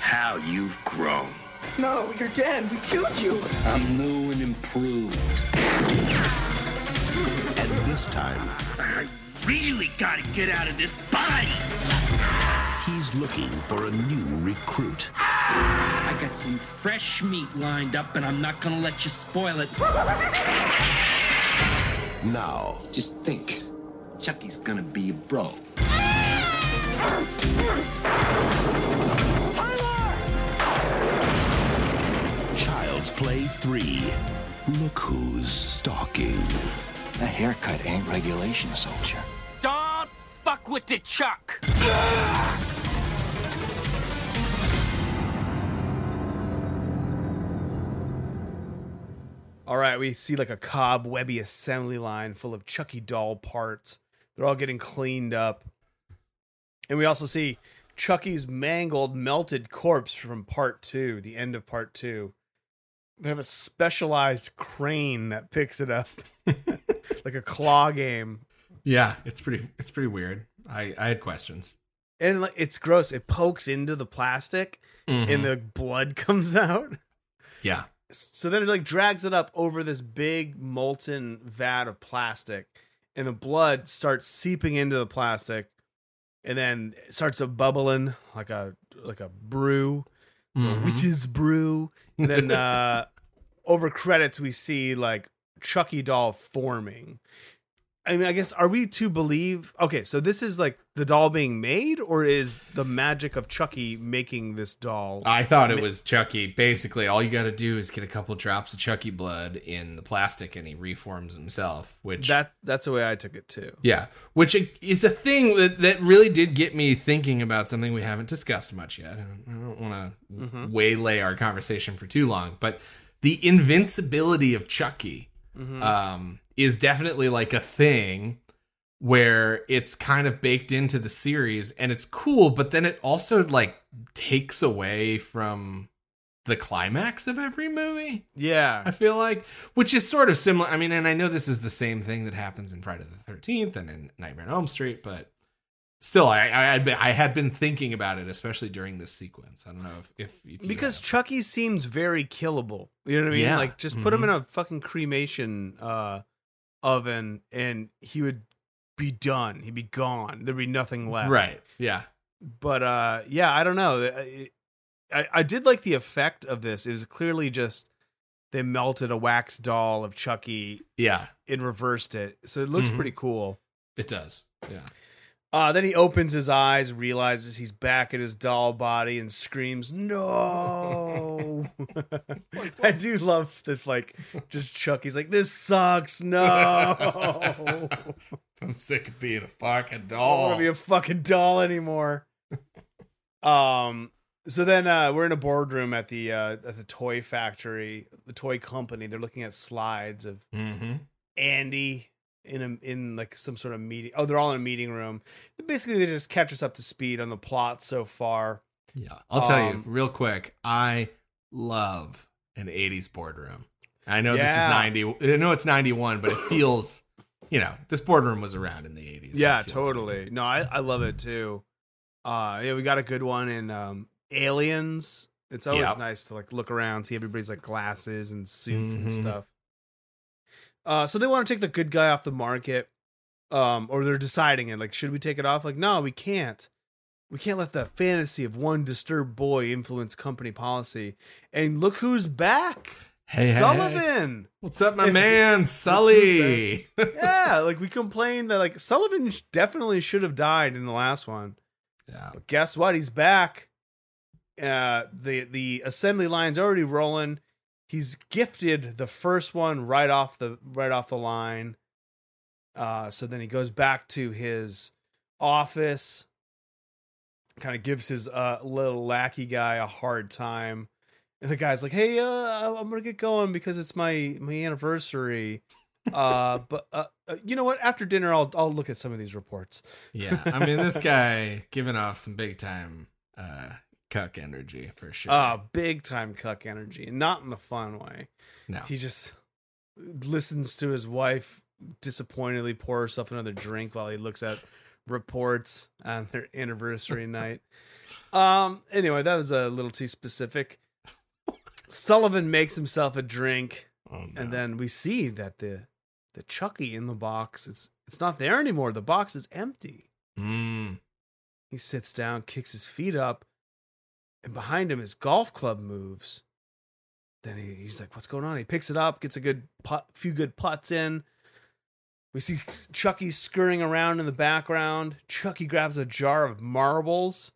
how you've grown. No, you're dead. We killed you. I'm new and improved. And this time, I really gotta get out of this body. he's looking for a new recruit. I got some fresh meat lined up, and I'm not gonna let you spoil it. Now, Just think, Chucky's gonna be a bro. Child's Play 3. Look who's stalking. That haircut ain't regulation, soldier. Don't fuck with the Chuck. All right, we see like a cobwebby assembly line full of Chucky doll parts. They're all getting cleaned up. And we also see Chucky's mangled, melted corpse from part two, the end of part two. They have a specialized crane that picks it up, like a claw game. Yeah, it's pretty it's pretty weird. I I had questions. And like, it's gross. It pokes into the plastic and mm-hmm. the blood comes out. Yeah. So then it like drags it up over this big molten vat of plastic, and the blood starts seeping into the plastic, and then it starts a bubbling like a like a brew, a witch's brew. And then uh, over credits we see like Chucky doll forming. I mean, I guess are we to believe? Okay, so this is like the doll being made, or is the magic of Chucky making this doll? I thought it was Chucky. Basically, all you got to do is get a couple drops of Chucky blood in the plastic, and he reforms himself. Which that that's the way I took it too. Yeah, which is a thing that, that really did get me thinking about something we haven't discussed much yet. I don't want to waylay our conversation for too long, but the invincibility of Chucky um, is definitely like a thing where it's kind of baked into the series and it's cool, but then it also like takes away from the climax of every movie. Yeah, I feel like, which is sort of similar. I mean, and I know this is the same thing that happens in Friday the Thirteenth and in Nightmare on Elm Street, but still, I I had been, I had been thinking about it, especially during this sequence. I don't know if if, if because. Chucky seems very killable. You know what I mean? Yeah. Like just put him Mhm. in a fucking cremation uh, oven, and he would be done. He'd be gone. There'd be nothing left. right, yeah, But uh, yeah, I don't know. I, I I did like the effect of this. It was clearly just they melted a wax doll of Chucky yeah, and reversed it, so it looks Mhm. pretty cool. it does. Yeah, Uh, then he opens his eyes, realizes he's back in his doll body, and screams, "No!" I do love that, like, just Chucky's like, "This sucks, no!" I'm sick of being a fucking doll. I don't want to be a fucking doll anymore. um. So then uh, we're in a boardroom at the uh, at the toy factory, the toy company. They're looking at slides of mm-hmm. Andy in a in like some sort of meeting. Oh, they're all in a meeting room. Basically, they just catch us up to speed on the plot so far. Yeah, I'll tell you Um, real quick. I love an '80s boardroom. I know this is '90. I know it's '91, but it feels, you know, this boardroom was around in the '80s. yeah, feels like totally. No, I I love it too. Uh, yeah, we got a good one in um, Aliens. It's always Yep. nice to like look around, see everybody's like glasses and suits and Mhm. stuff. Uh, so they want to take the good guy off the market, um, or they're deciding it. Like, should we take it off? Like, no, we can't. We can't let the fantasy of one disturbed boy influence company policy. And look who's back, Hey, hey, hey. Sullivan. What's up, my man, Sully? yeah, like we complained that like Sullivan definitely should have died in the last one. yeah, But guess what? He's back. Uh, the the assembly line's already rolling. He's gifted the first one right off the right off the line. Uh, so then he goes back to his office. Kind of gives his uh little lackey guy a hard time, and the guy's like, "Hey, uh, I'm gonna get going because it's my my anniversary." uh, but uh, uh, you know what? After dinner, I'll I'll look at some of these reports. yeah. I mean, this guy giving off some big time uh, cuck energy for sure. Uh, big time cuck energy, and not in the fun way. no. He just listens to his wife disappointedly pour herself another drink while he looks at reports on their anniversary night. Um. Anyway, that was a little too specific. Sullivan makes himself a drink, Oh, no. and then we see that the the Chucky in the box it's it's not there anymore. The box is empty. Mm. He sits down, kicks his feet up, and behind him his golf club moves. Then he, he's like, "What's going on?" He picks it up, gets a good putt, few good putts in. We see Chucky scurrying around in the background. Chucky grabs a jar of marbles.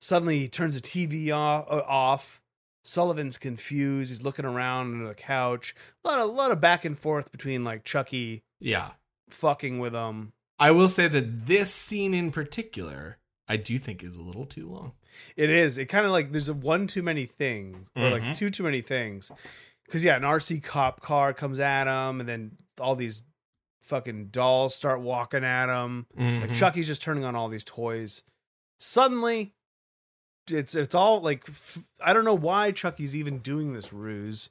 Suddenly, he turns the TV off. Uh. Sullivan's confused. He's looking around under the couch. A lot of, lot of back and forth between like Chucky Yeah. fucking with him. I will say that this scene in particular, I do think is a little too long. It is. It kind of like there's a one too many things, or Mhm. like two too many things. Because yeah, an RC cop car comes at him, and then all these fucking dolls start walking at him. Like Mhm. Chucky's just turning on all these toys. Suddenly, it's it's all like f- I don't know why Chucky's even doing this ruse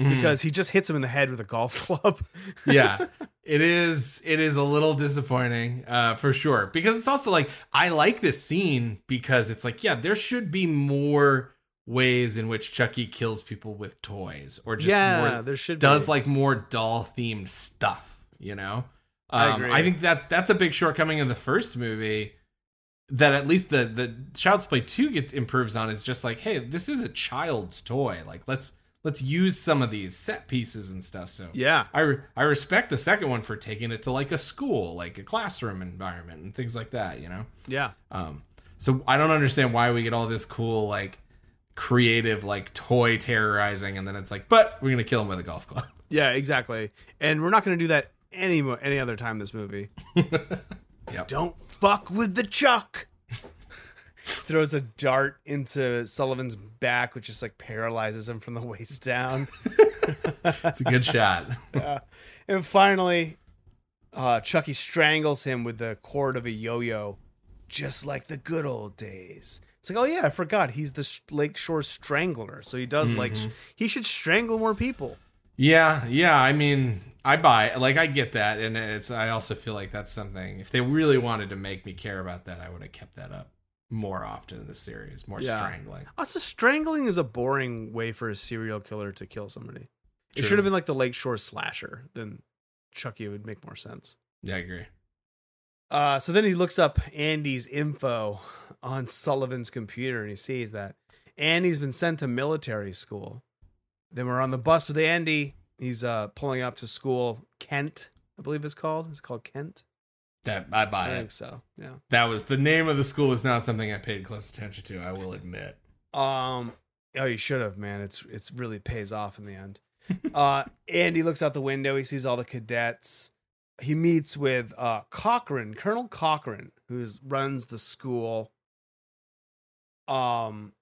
Mhm. because he just hits him in the head with a golf club. yeah it is it is a little disappointing uh for sure because it's also like i like this scene because it's like yeah there should be more ways in which chucky kills people with toys or just yeah, more there should does be. like more doll themed stuff you know I um, agree. I think that that's a big shortcoming of the first movie that at least the the child's play 2 gets improves on is just like hey this is a child's toy like let's let's use some of these set pieces and stuff so yeah. I re- I respect the second one for taking it to like a school, like a classroom environment and things like that, you know. Yeah. Um, so I don't understand why we get all this cool like creative like toy terrorizing, and then it's like, but we're gonna kill him with a golf club. Yeah, exactly. And we're not going to do that any mo- any other time this movie. Yep. Don't fuck with the Chuck. Throws a dart into Sullivan's back, which just like paralyzes him from the waist down. It's a good shot. and finally, uh, Chucky strangles him with the cord of a yo-yo, just like the good old days. It's like, oh yeah, I forgot he's the sh- Lakeshore Strangler, so he does like sh- he should strangle more people. Yeah, yeah. I mean, I buy like I get that, and it's. I also feel like that's something. If they really wanted to make me care about that, I would have kept that up more often in the series. More Yeah. strangling. Also, strangling is a boring way for a serial killer to kill somebody. It should have been like the Lakeshore Slasher. Then Chucky would make more sense. Yeah, I agree. Uh, so then he looks up Andy's info on Sullivan's computer and he sees that Andy's been sent to military school. Then we're on the bus with Andy. He's uh, pulling up to school. Kent, I believe it's called. It's called Kent. That I buy I it. think so. Yeah. That was the name of the school was not something I paid close attention to. I will admit. Um. Oh, you should have, man. It's it's really pays off in the end. uh, Andy looks out the window. He sees all the cadets. He meets with uh Cochran, Colonel Cochran, who runs the school. Um,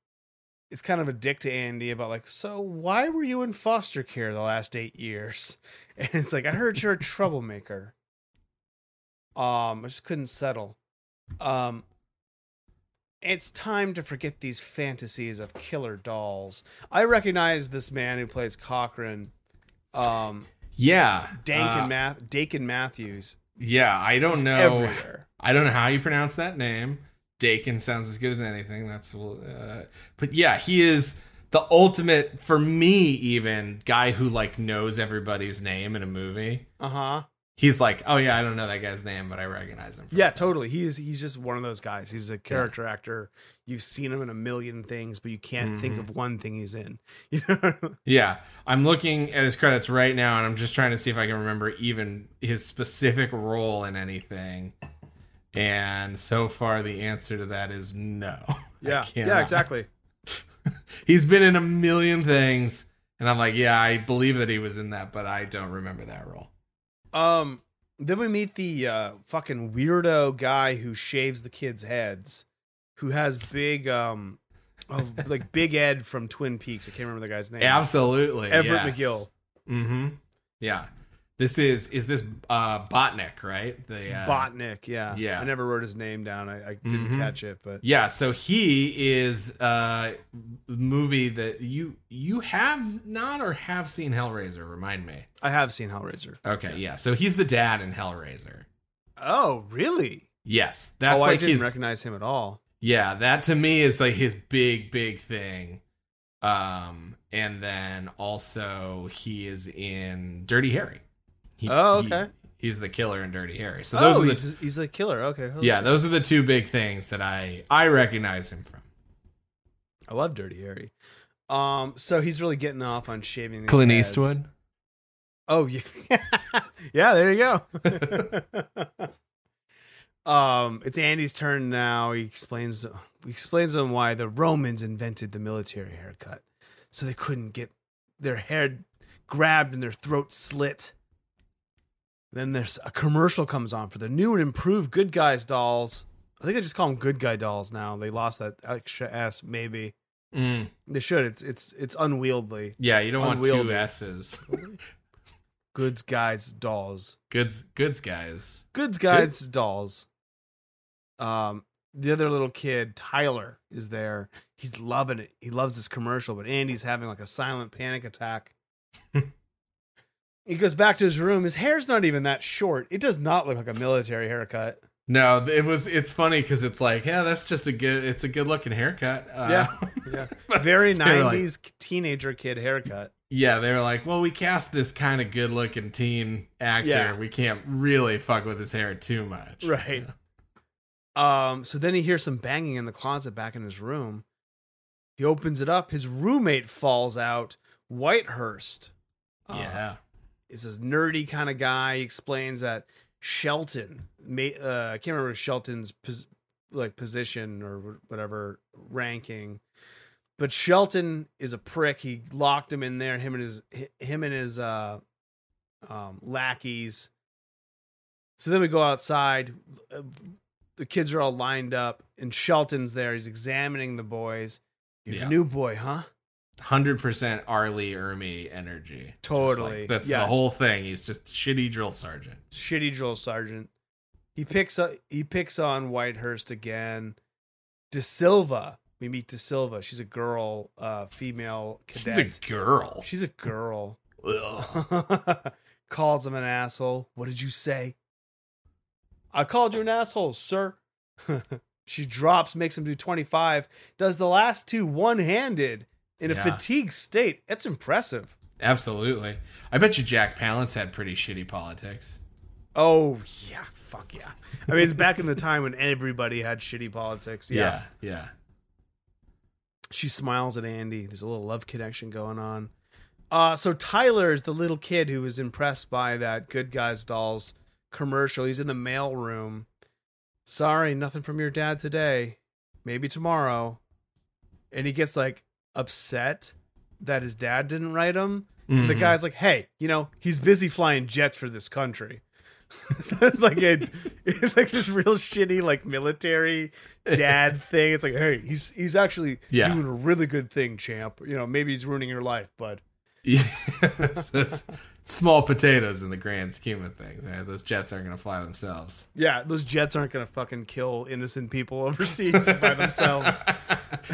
is kind of a dick to Andy about like, so why were you in foster care the last eight years? And it's like, I heard you're a troublemaker. Um, I just couldn't settle. Um, it's time to forget these fantasies of killer dolls. I recognize this man who plays Cochrane, um, Yeah, Dankin uh, Math, Dakin Matthews. Yeah, I don't He's know. everywhere. I don't know how you pronounce that name. Dakin sounds as good as anything. That's, uh, but yeah, he is the ultimate for me. Even guy who like knows everybody's name in a movie. Uh huh. He's like, oh yeah, I don't know that guy's name, but I recognize him. Yeah, totally. He's he's just one of those guys. He's a character actor. You've seen him in a million things, but you can't think Mm-hmm. of one thing he's in. You know? Yeah, I'm looking at his credits right now, and I'm just trying to see if I can remember even his specific role in anything. And so far, the answer to that is no. Yeah, yeah, exactly. He's been in a million things, and I'm like, yeah, I believe that he was in that, but I don't remember that role. Um, then we meet the uh, fucking weirdo guy who shaves the kids' heads, who has big um, oh, like Big Ed from Twin Peaks. I can't remember the guy's name. Absolutely, Everett yes. McGill. Mm-hmm. Yeah, This is is this uh Botnick, right? The uh, Botnick, yeah. yeah. I never wrote his name down. I, I didn't Mhm. catch it, but Yeah, so he is uh movie that you you have not or have seen Hellraiser, remind me. I have seen Hellraiser. Okay, yeah. So he's the dad in Hellraiser. Oh, really? Yes. That's oh, like I didn't his recognize him at all. Yeah, that to me is like his big, big thing. Um, and then also he is in Dirty Harry. He, Oh, he- okay. he's the killer in Dirty Harry. So those oh, are the he's, he's a killer. Okay. holy yeah, shit. those are the two big things that I I recognize him from. I love Dirty Harry. Um, so he's really getting off on shaving. These Clint heads. Eastwood. Oh yeah, yeah. There you go. um, it's Andy's turn now. He explains. He explains him why the Romans invented the military haircut, so they couldn't get their hair grabbed and their throat slit. Then there's a commercial comes on for the new and improved Good Guys dolls. I think they just call them Good Guy dolls now. They lost that extra S, maybe. Mm, They should. It's it's it's unwieldy. yeah, you don't want two S's. Goods guys dolls. goods, goods, guys. Goods guys dolls. Um, the other little kid Tyler is there. He's loving it. He loves this commercial, but Andy's having like a silent panic attack. he goes back to his room. His hair's not even that short. It does not look like a military haircut. No, it was. It's funny because it's like, yeah, that's just a good. It's a good looking haircut. Uh, Yeah, yeah. Very were like- nineties teenager kid haircut. Yeah, they were like, well, we cast this kind of good looking teen actor. Yeah. We can't really fuck with his hair too much. Right. Um, so then he hears some banging in the closet back in his room. He opens it up. His roommate falls out. Whitehurst. Uh, Yeah. Is this nerdy kind of guy. He explains that Shelton, uh, I can't remember Shelton's pos- like position or whatever ranking, but Shelton is a prick. He locked him in there. Him and his him and his uh, um, lackeys. So then we go outside. Uh, The kids are all lined up, and Shelton's there. He's examining the boys. You're Yeah. the new boy, huh? Hundred percent R. Lee Ermey energy. Totally. like- that's Yeah. the whole thing. He's just shitty drill sergeant. shitty drill sergeant. He picks up he picks on Whitehurst again. De Silva. We meet De Silva. She's a girl, uh, female cadet. She's a girl. She's a girl. Calls him an asshole. What did you say? I called you an asshole, sir. she drops, makes him do 25, does the last two one handed in a Yeah. fatigued state. That's impressive. Absolutely. I bet you Jack Palance had pretty shitty politics. Oh, yeah. Fuck yeah. I mean, it's back in the time when everybody had shitty politics. yeah. Yeah. yeah. She smiles at Andy. There's a little love connection going on. Uh, so Tyler is the little kid who was impressed by that Good Guys Dolls commercial. He's in the mail room. Sorry, nothing from your dad today. Maybe tomorrow. And he gets like upset that his dad didn't write him. And The mm-hmm. guy's like, "Hey, you know, he's busy flying jets for this country." so it's like a, it's like this real shitty like military dad thing. It's like, hey, he's he's actually Yeah. doing a really good thing, champ. You know, maybe he's ruining your life, bud. Yeah. That's small potatoes in the grand scheme of things. Right? Those jets aren't going to fly themselves. Yeah, those jets aren't gonna fucking kill innocent people overseas by themselves.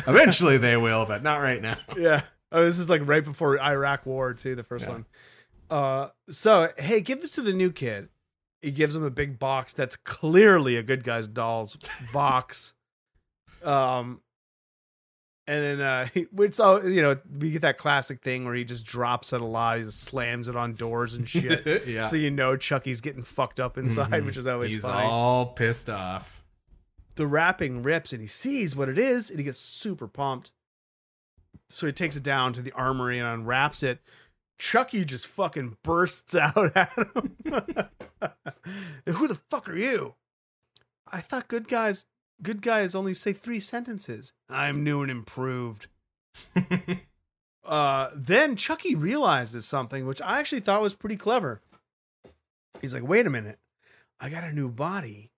Eventually they will, but not right now. Yeah. Oh, this is like right before Iraq War too, the first Yeah. one. Uh, so hey, give this to the new kid. He gives him a big box that's clearly a good guy's dolls box. Um, and then uh, it's all you know. We get that classic thing where he just drops it a lot. He just slams it on doors and shit. yeah. So you know Chucky's getting fucked up inside, Mhm. which is always He's funny. all pissed off. the wrapping rips and he sees what it is and he gets super pumped. So he takes it down to the armory and unwraps it. Chucky just fucking bursts out at him. Who the fuck are you? I thought good guys good guys only say three sentences. I'm new and improved. uh then Chucky realizes something which I actually thought was pretty clever. He's like, wait a minute. I got a new body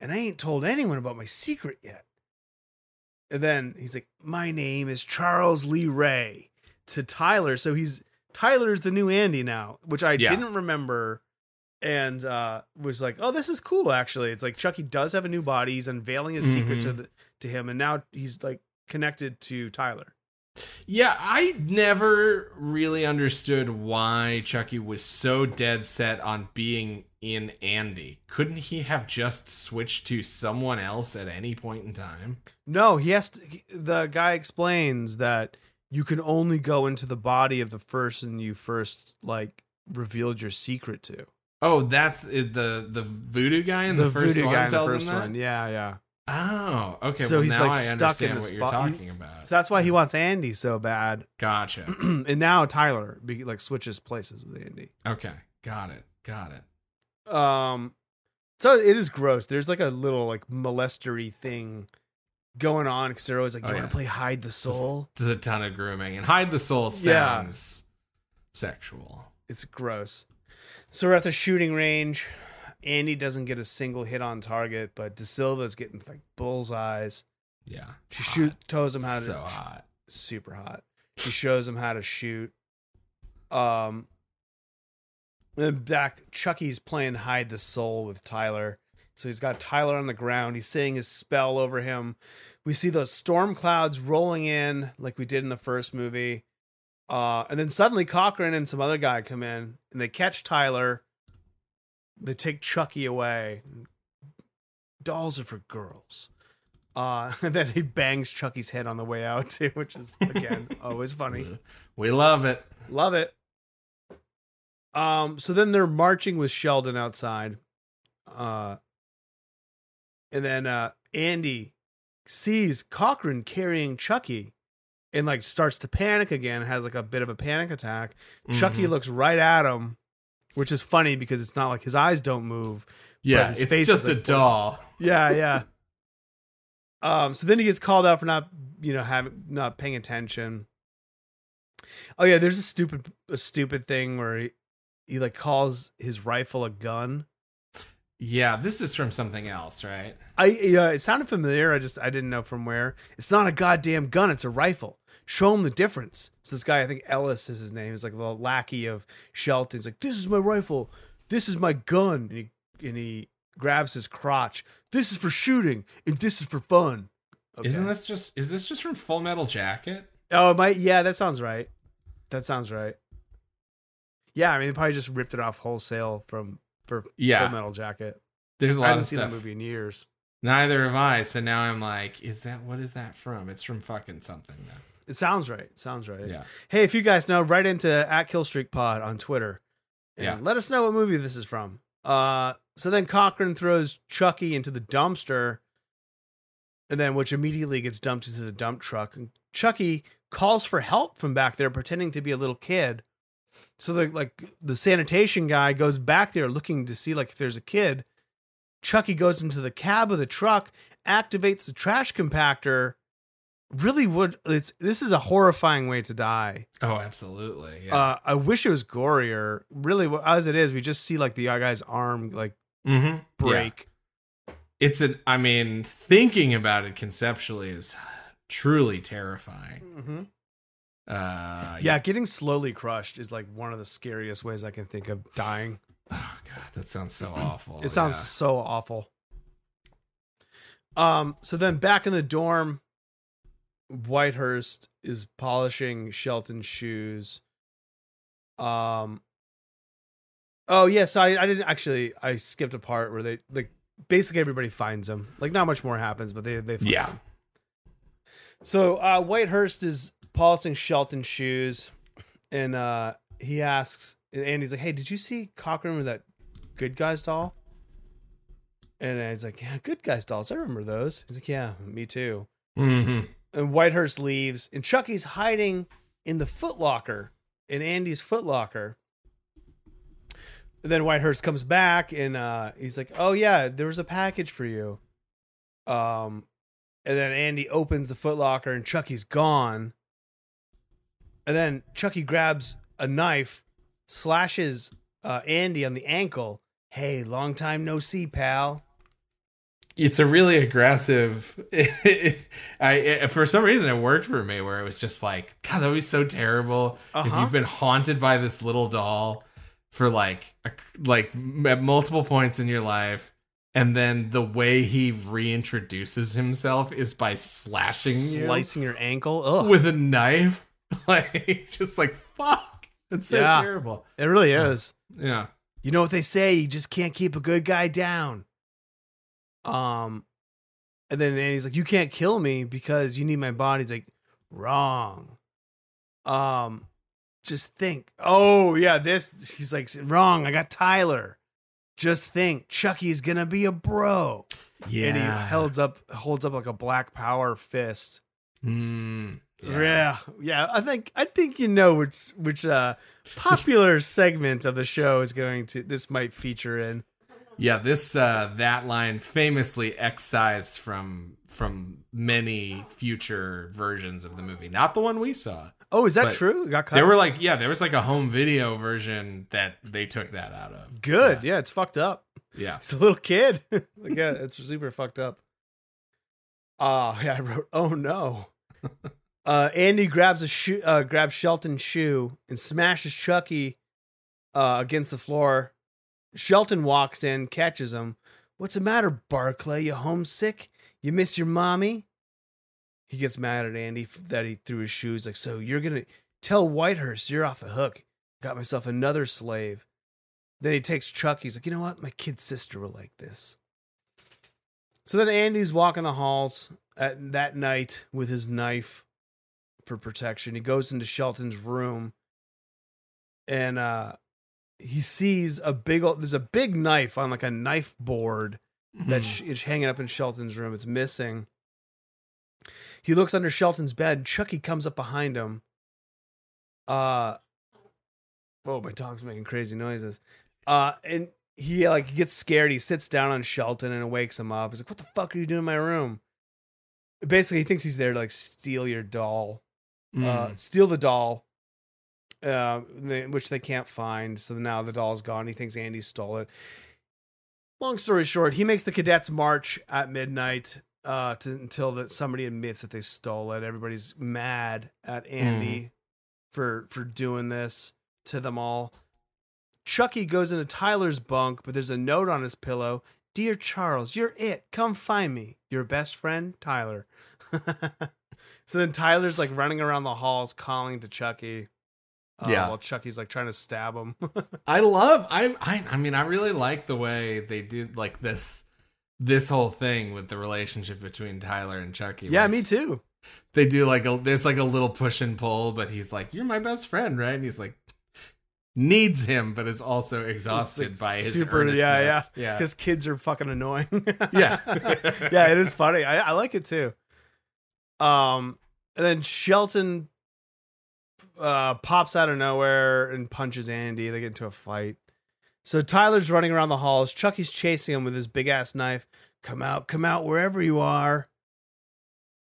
and I ain't told anyone about my secret yet. And then he's like, My name is Charles Lee Ray to Tyler. So he's Tyler's the new Andy now, which I Yeah. didn't remember and uh was like, "Oh, this is cool actually." It's like Chucky does have a new body. He's unveiling his secret to Mhm. the, to him and now he's like connected to Tyler. Yeah, I never really understood why Chucky was so dead set on being in Andy. Couldn't he have just switched to someone else at any point in time? No, he has to the guy explains that you can only go into the body of the person you first like revealed your secret to. Oh, that's it, the the voodoo guy in the, first voodoo one guy in the first him that. one. Yeah, yeah. Oh, okay. So well, he's, now like, I stuck in this what you're. He- talking about. So that's why he wants Andy so bad. Gotcha. and now Tyler be, like switches places with Andy. Okay, got it. Got it. Um, so it is gross. There's like a little like molestery thing going on because they're always like, "You Oh, want yeah. to play hide the soul?" There's a ton of grooming, and hide the soul Yeah. sounds sexual. It's gross. So we're at the shooting range. Andy doesn't get a single hit on target, but De Silva's getting like bullseyes. Yeah, She hot. shoot shows him how to so hot. super hot. He shows him how to shoot. Um, then back, Chucky's playing hide the soul with Tyler. So he's got Tyler on the ground. He's saying his spell over him. We see those storm clouds rolling in like we did in the first movie. Uh, and then suddenly Cochran and some other guy come in and they catch Tyler. They take Chucky away. Dolls are for girls. Uh, and then he bangs Chucky's head on the way out too, which is again always funny. We love it. Love it. Um, so then they're marching with Shelton outside. Uh, and then uh, Andy sees Cochran carrying Chucky and like starts to panic again, has like a bit of a panic attack. Chucky Mhm. looks right at him, which is funny because it's not like his eyes don't move. Yeah, it's just a doll. Yeah, yeah. um, so then he gets called out for not, you know, having not paying attention. Oh yeah, there's a stupid, a stupid thing where he, he like calls his rifle a gun. Yeah, this is from something else, right? I yeah, it sounded familiar. I just I didn't know from where. It's not a goddamn gun. It's a rifle. Show him the difference. So this guy, I think Ellis is his name. is like the lackey of Shelton. He's like, this is my rifle. This is my gun. And he and he grabs his crotch. This is for shooting, and this is for fun. Isn't this just is this just from Full Metal Jacket? Oh, it might. Yeah, that sounds right. That sounds right. Yeah, I mean, they probably just ripped it off wholesale from for Yeah. Full Metal Jacket. There's a lot I haven't of seen stuff. the movie in years. Neither have I. So now I'm like, is that what is that from? It's from fucking something then. It sounds right. Sounds right. Yeah. Hey, if you guys know, write into at Killstreak Pod on Twitter. And Yeah. Let us know what movie this is from. Uh, so then Cochran throws Chucky into the dumpster, and then which immediately gets dumped into the dump truck. And Chucky calls for help from back there, pretending to be a little kid. So the like the sanitation guy goes back there looking to see like if there's a kid. Chucky goes into the cab of the truck, activates the trash compactor. Really would it's this is a horrifying way to die. Oh, absolutely. Yeah. Uh, I wish it was gorier. Really, as it is, we just see like the guy's arm like mm-hmm. break. It's an. I mean, thinking about it conceptually is truly terrifying. Mm-hmm. Uh, Yeah, getting slowly crushed is like one of the scariest ways I can think of dying. Oh god, that sounds so awful. It sounds Yeah. so awful. Um. So then, back in the dorm, Whitehurst is polishing Shelton's shoes. Um. Oh yes, I I didn't actually. I skipped a part where they like basically everybody finds him. Like not much more happens, but they they find Yeah. him. So uh, Whitehurst is polishing Shelton's shoes, and uh, he asks, and Andy's like, "Hey, did you see Cochran with that Good Guys doll?" And he's like, "Yeah, Good Guys dolls. I remember those." He's like, "Yeah, me too." Mhm. And Whitehurst leaves, and Chucky's hiding in the Foot Locker, in Andy's Foot Locker. And then Whitehurst comes back, and uh, he's like, "Oh yeah, there was a package for you." Um, and then Andy opens the Foot Locker, and Chucky's gone. And then Chucky grabs a knife, slashes uh, Andy on the ankle. Hey, long time no see, pal. It's a really aggressive. I it, for some reason it worked for me where it was just like, God, that would be so terrible if Uh-huh. you've been haunted by this little doll for like a, like at multiple points in your life, and then the way he reintroduces himself is by slashing you Slicing your ankle. Ugh. with a knife, like just like fuck. It's so Yeah. terrible. it really is. Yeah. You know what they say? You just can't keep a good guy down. Um, and then Andy's like, "You can't kill me because you need my body." He's like, "Wrong." Um, just think. Oh yeah, this. He's like, "Wrong. I got Tyler." Just think, Chucky's gonna be a bro. Yeah. And he holds up holds up like a black power fist. Mm, Yeah. yeah, I think I think you know which which uh popular segment of the show is going to this might feature in. Yeah, this uh that line famously excised from from many future versions of the movie. Not the one we saw. Oh, is that true? It got cut. There were like yeah, there was like a home video version that they took that out of. good. Yeah. it's fucked up. Yeah. It's a little kid. like, yeah, it's super fucked up. Uh yeah, I wrote, oh no. uh Andy grabs a shoe uh grabs Shelton's shoe and smashes Chucky uh against the floor. Shelton walks in, catches him. What's the matter, Barclay? You homesick? You miss your mommy? He gets mad at Andy that he threw his shoes. Like, so you're gonna tell Whitehurst you're off the hook. Got myself another slave. Then he takes Chuck. He's like, you know what? My kid sister will like this. So then Andy's walking the halls at that night with his knife for protection. He goes into Shelton's room and uh he sees a big ol- there's a big knife on like a knife board that's sh- it's hanging up in Shelton's room. It's missing. He looks under Shelton's bed. Chucky comes up behind him. Uh oh, my dog's making crazy noises. Uh and he like gets scared. He sits down on Shelton and wakes him up. He's like, "What the fuck are you doing in my room?" Basically, he thinks he's there to like steal your doll, uh, Mm. steal the doll, uh, which they can't find. So now the doll's gone. He thinks Andy stole it. Long story short, he makes the cadets march at midnight uh, to, until that somebody admits that they stole it. Everybody's mad at Andy for for doing this to them all. Chucky goes into Tyler's bunk, but there's a note on his pillow. Dear Charles, you're it. Come find me. Your best friend, Tyler. so then Tyler's like running around the halls calling to Chucky. Uh, Yeah. While Chucky's like trying to stab him. I love I, I I mean I really like the way they do like this this whole thing with the relationship between Tyler and Chucky. yeah, me too. They do like a there's like a little push and pull, but he's like, You're my best friend, right? And he's like needs him, but is also exhausted It's by his super, yeah, yeah, earnestness. yeah. Because kids are fucking annoying. Yeah. yeah, it is funny. I, I like it too. Um, and then Shelton uh pops out of nowhere and punches Andy. They get into a fight. So Tyler's running around the halls. Chucky's chasing him with his big ass knife. Come out, come out, wherever you are.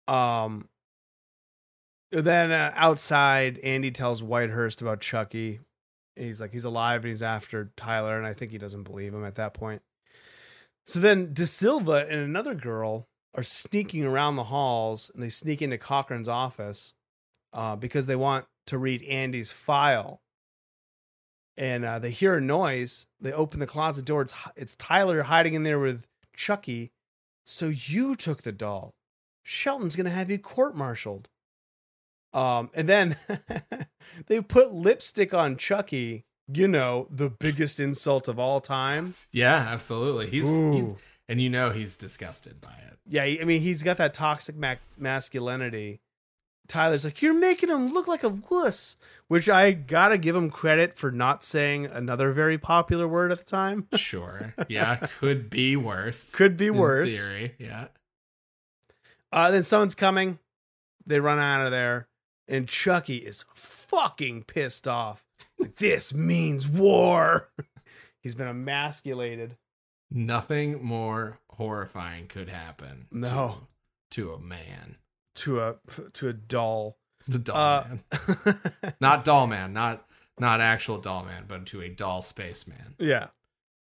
Um. Then uh, outside, Andy tells Whitehurst about Chucky. He's like he's alive and he's after Tyler, and I think he doesn't believe him at that point. So then De Silva and another girl are sneaking around the halls, and they sneak into Cochran's office uh, because they want to read Andy's file. And uh, they hear a noise. They open the closet door. It's it's Tyler hiding in there with Chucky. So you took the doll. Shelton's gonna have you court-martialed. Um, and then they put lipstick on Chucky. You know, the biggest insult of all time. yeah, absolutely. He's, he's and you know he's disgusted by it. Yeah, I mean, he's got that toxic ma- masculinity. Tyler's like, you're making him look like a wuss, which I gotta give him credit for not saying another very popular word at the time. Sure. Yeah, could be worse. Could be in worse. Theory. Yeah. Uh, then someone's coming. They run out of there, and Chucky is fucking pissed off. He's like, this means war. He's been emasculated. Nothing more horrifying could happen. No. To, to a man. To a to a doll. The doll Uh, man. Not doll man, not not actual doll man, but to a doll spaceman. yeah,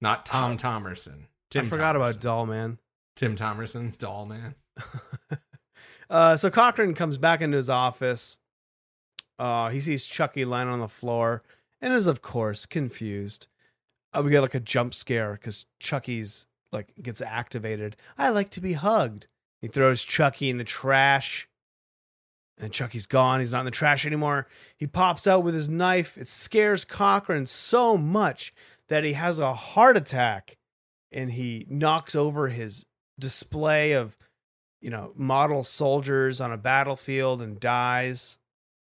Not Tom Thomerson. Tim I forgot Thomerson. about doll man. Tim Thomerson, Doll Man. Uh, so Cochran comes back into his office. Uh, he sees Chucky lying on the floor and is, of course, confused. Uh, we get like a jump scare because Chucky's like gets activated. I like to be hugged. He throws Chucky in the trash, and Chucky's gone. He's not in the trash anymore. He pops out with his knife. It scares Cochran so much that he has a heart attack, and he knocks over his display of you know, model soldiers on a battlefield and dies.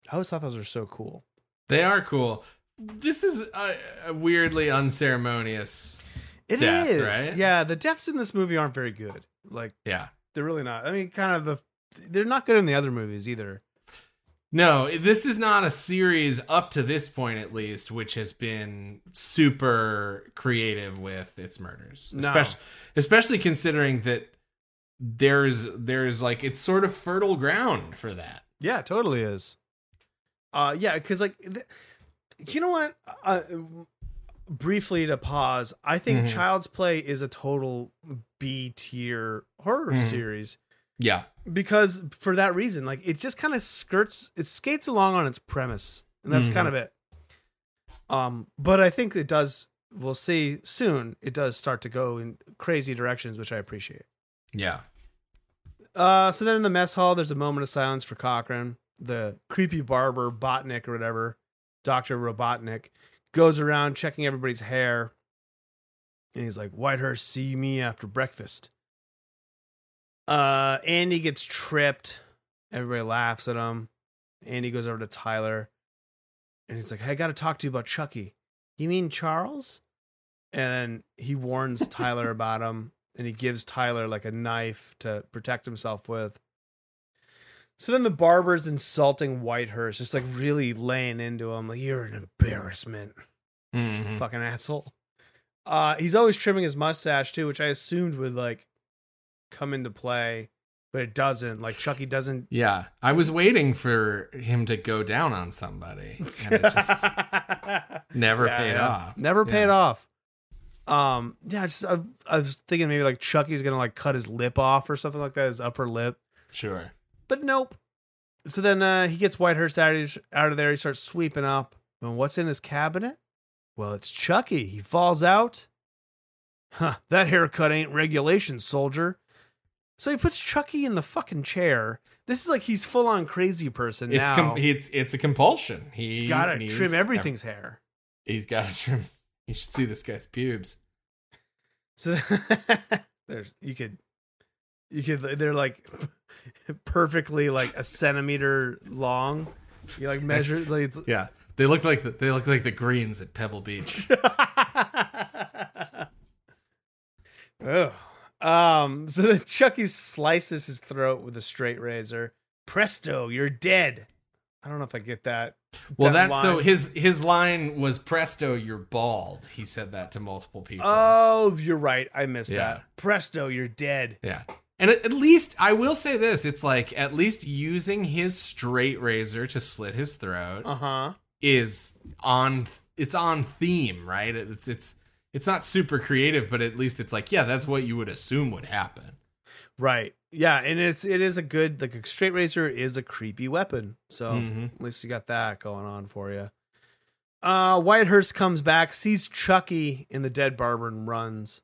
I always thought those were so cool. They are cool. This is a, a weirdly unceremonious. It is, Death, right? Yeah, the deaths in this movie aren't very good. Like Yeah. They're really not. I mean, kind of the they're not good in the other movies either. No, this is not a series up to this point, at least, which has been super creative with its murders. No. Especially, especially considering that there's there's like it's sort of fertile ground for that. Yeah, totally is. Uh, yeah, because like, th- you know what? Uh, briefly to pause, I think Mhm. Child's Play is a total B tier horror Mhm. series. Yeah. because for that reason like it just kind of skirts it skates along on its premise and that's kind of it um but i think it does we'll see soon it does start to go in crazy directions which i appreciate Yeah. uh so then in the mess hall there's a moment of silence for cochran the creepy barber botnik or whatever dr robotnik goes around checking everybody's hair and he's like whitehurst see me after breakfast uh, Andy gets tripped. Everybody laughs at him. Andy goes over to Tyler, and he's like, "Hey, I got to talk to you about Chucky." You mean Charles? And he warns Tyler about him, and he gives Tyler like a knife to protect himself with. So then the barber's insulting Whitehurst, just like really laying into him, like you're an embarrassment, Mhm. fucking asshole. Uh, he's always trimming his mustache too, which I assumed would like come into play, but it doesn't. Like Chucky doesn't. Yeah. I was waiting for him to go down on somebody, and it just never Yeah, paid yeah. off. Never Yeah. paid off. Um, yeah, I just I, I was thinking maybe like Chucky's gonna like cut his lip off or something like that, his upper lip. Sure. But nope. So then uh, he gets Whitehurst out of, out of there. He starts sweeping up. And what's in his cabinet? Well, it's Chucky. He falls out. Huh, that haircut ain't regulation, soldier. So he puts Chucky in the fucking chair. This is like he's full on crazy person It's now. com- it's it's a compulsion. He he's got to trim everything's hair. He's got to trim. You should see this guy's pubes. So there's you could you could they're like perfectly like a centimeter long. You like measure like it's, Yeah, they look like the, they look like the greens at Pebble Beach. oh. Um, so then Chucky slices his throat with a straight razor. Presto, you're dead. I don't know if I get that. well, that that's so his his line was "Presto, you're bald." He said that to multiple people. Oh, you're right. I missed Yeah. that. Presto, you're dead. yeah, and at, least I will say this: it's like at least using his straight razor to slit his throat Uh huh. is on. It's on theme, right? It's it's it's not super creative, but at least it's like yeah, that's what you would assume would happen. Right. Yeah, and it's it is a good like a straight razor is a creepy weapon. So Mhm. at least you got that going on for you. Uh Whitehurst comes back, sees Chucky in the dead barber and runs.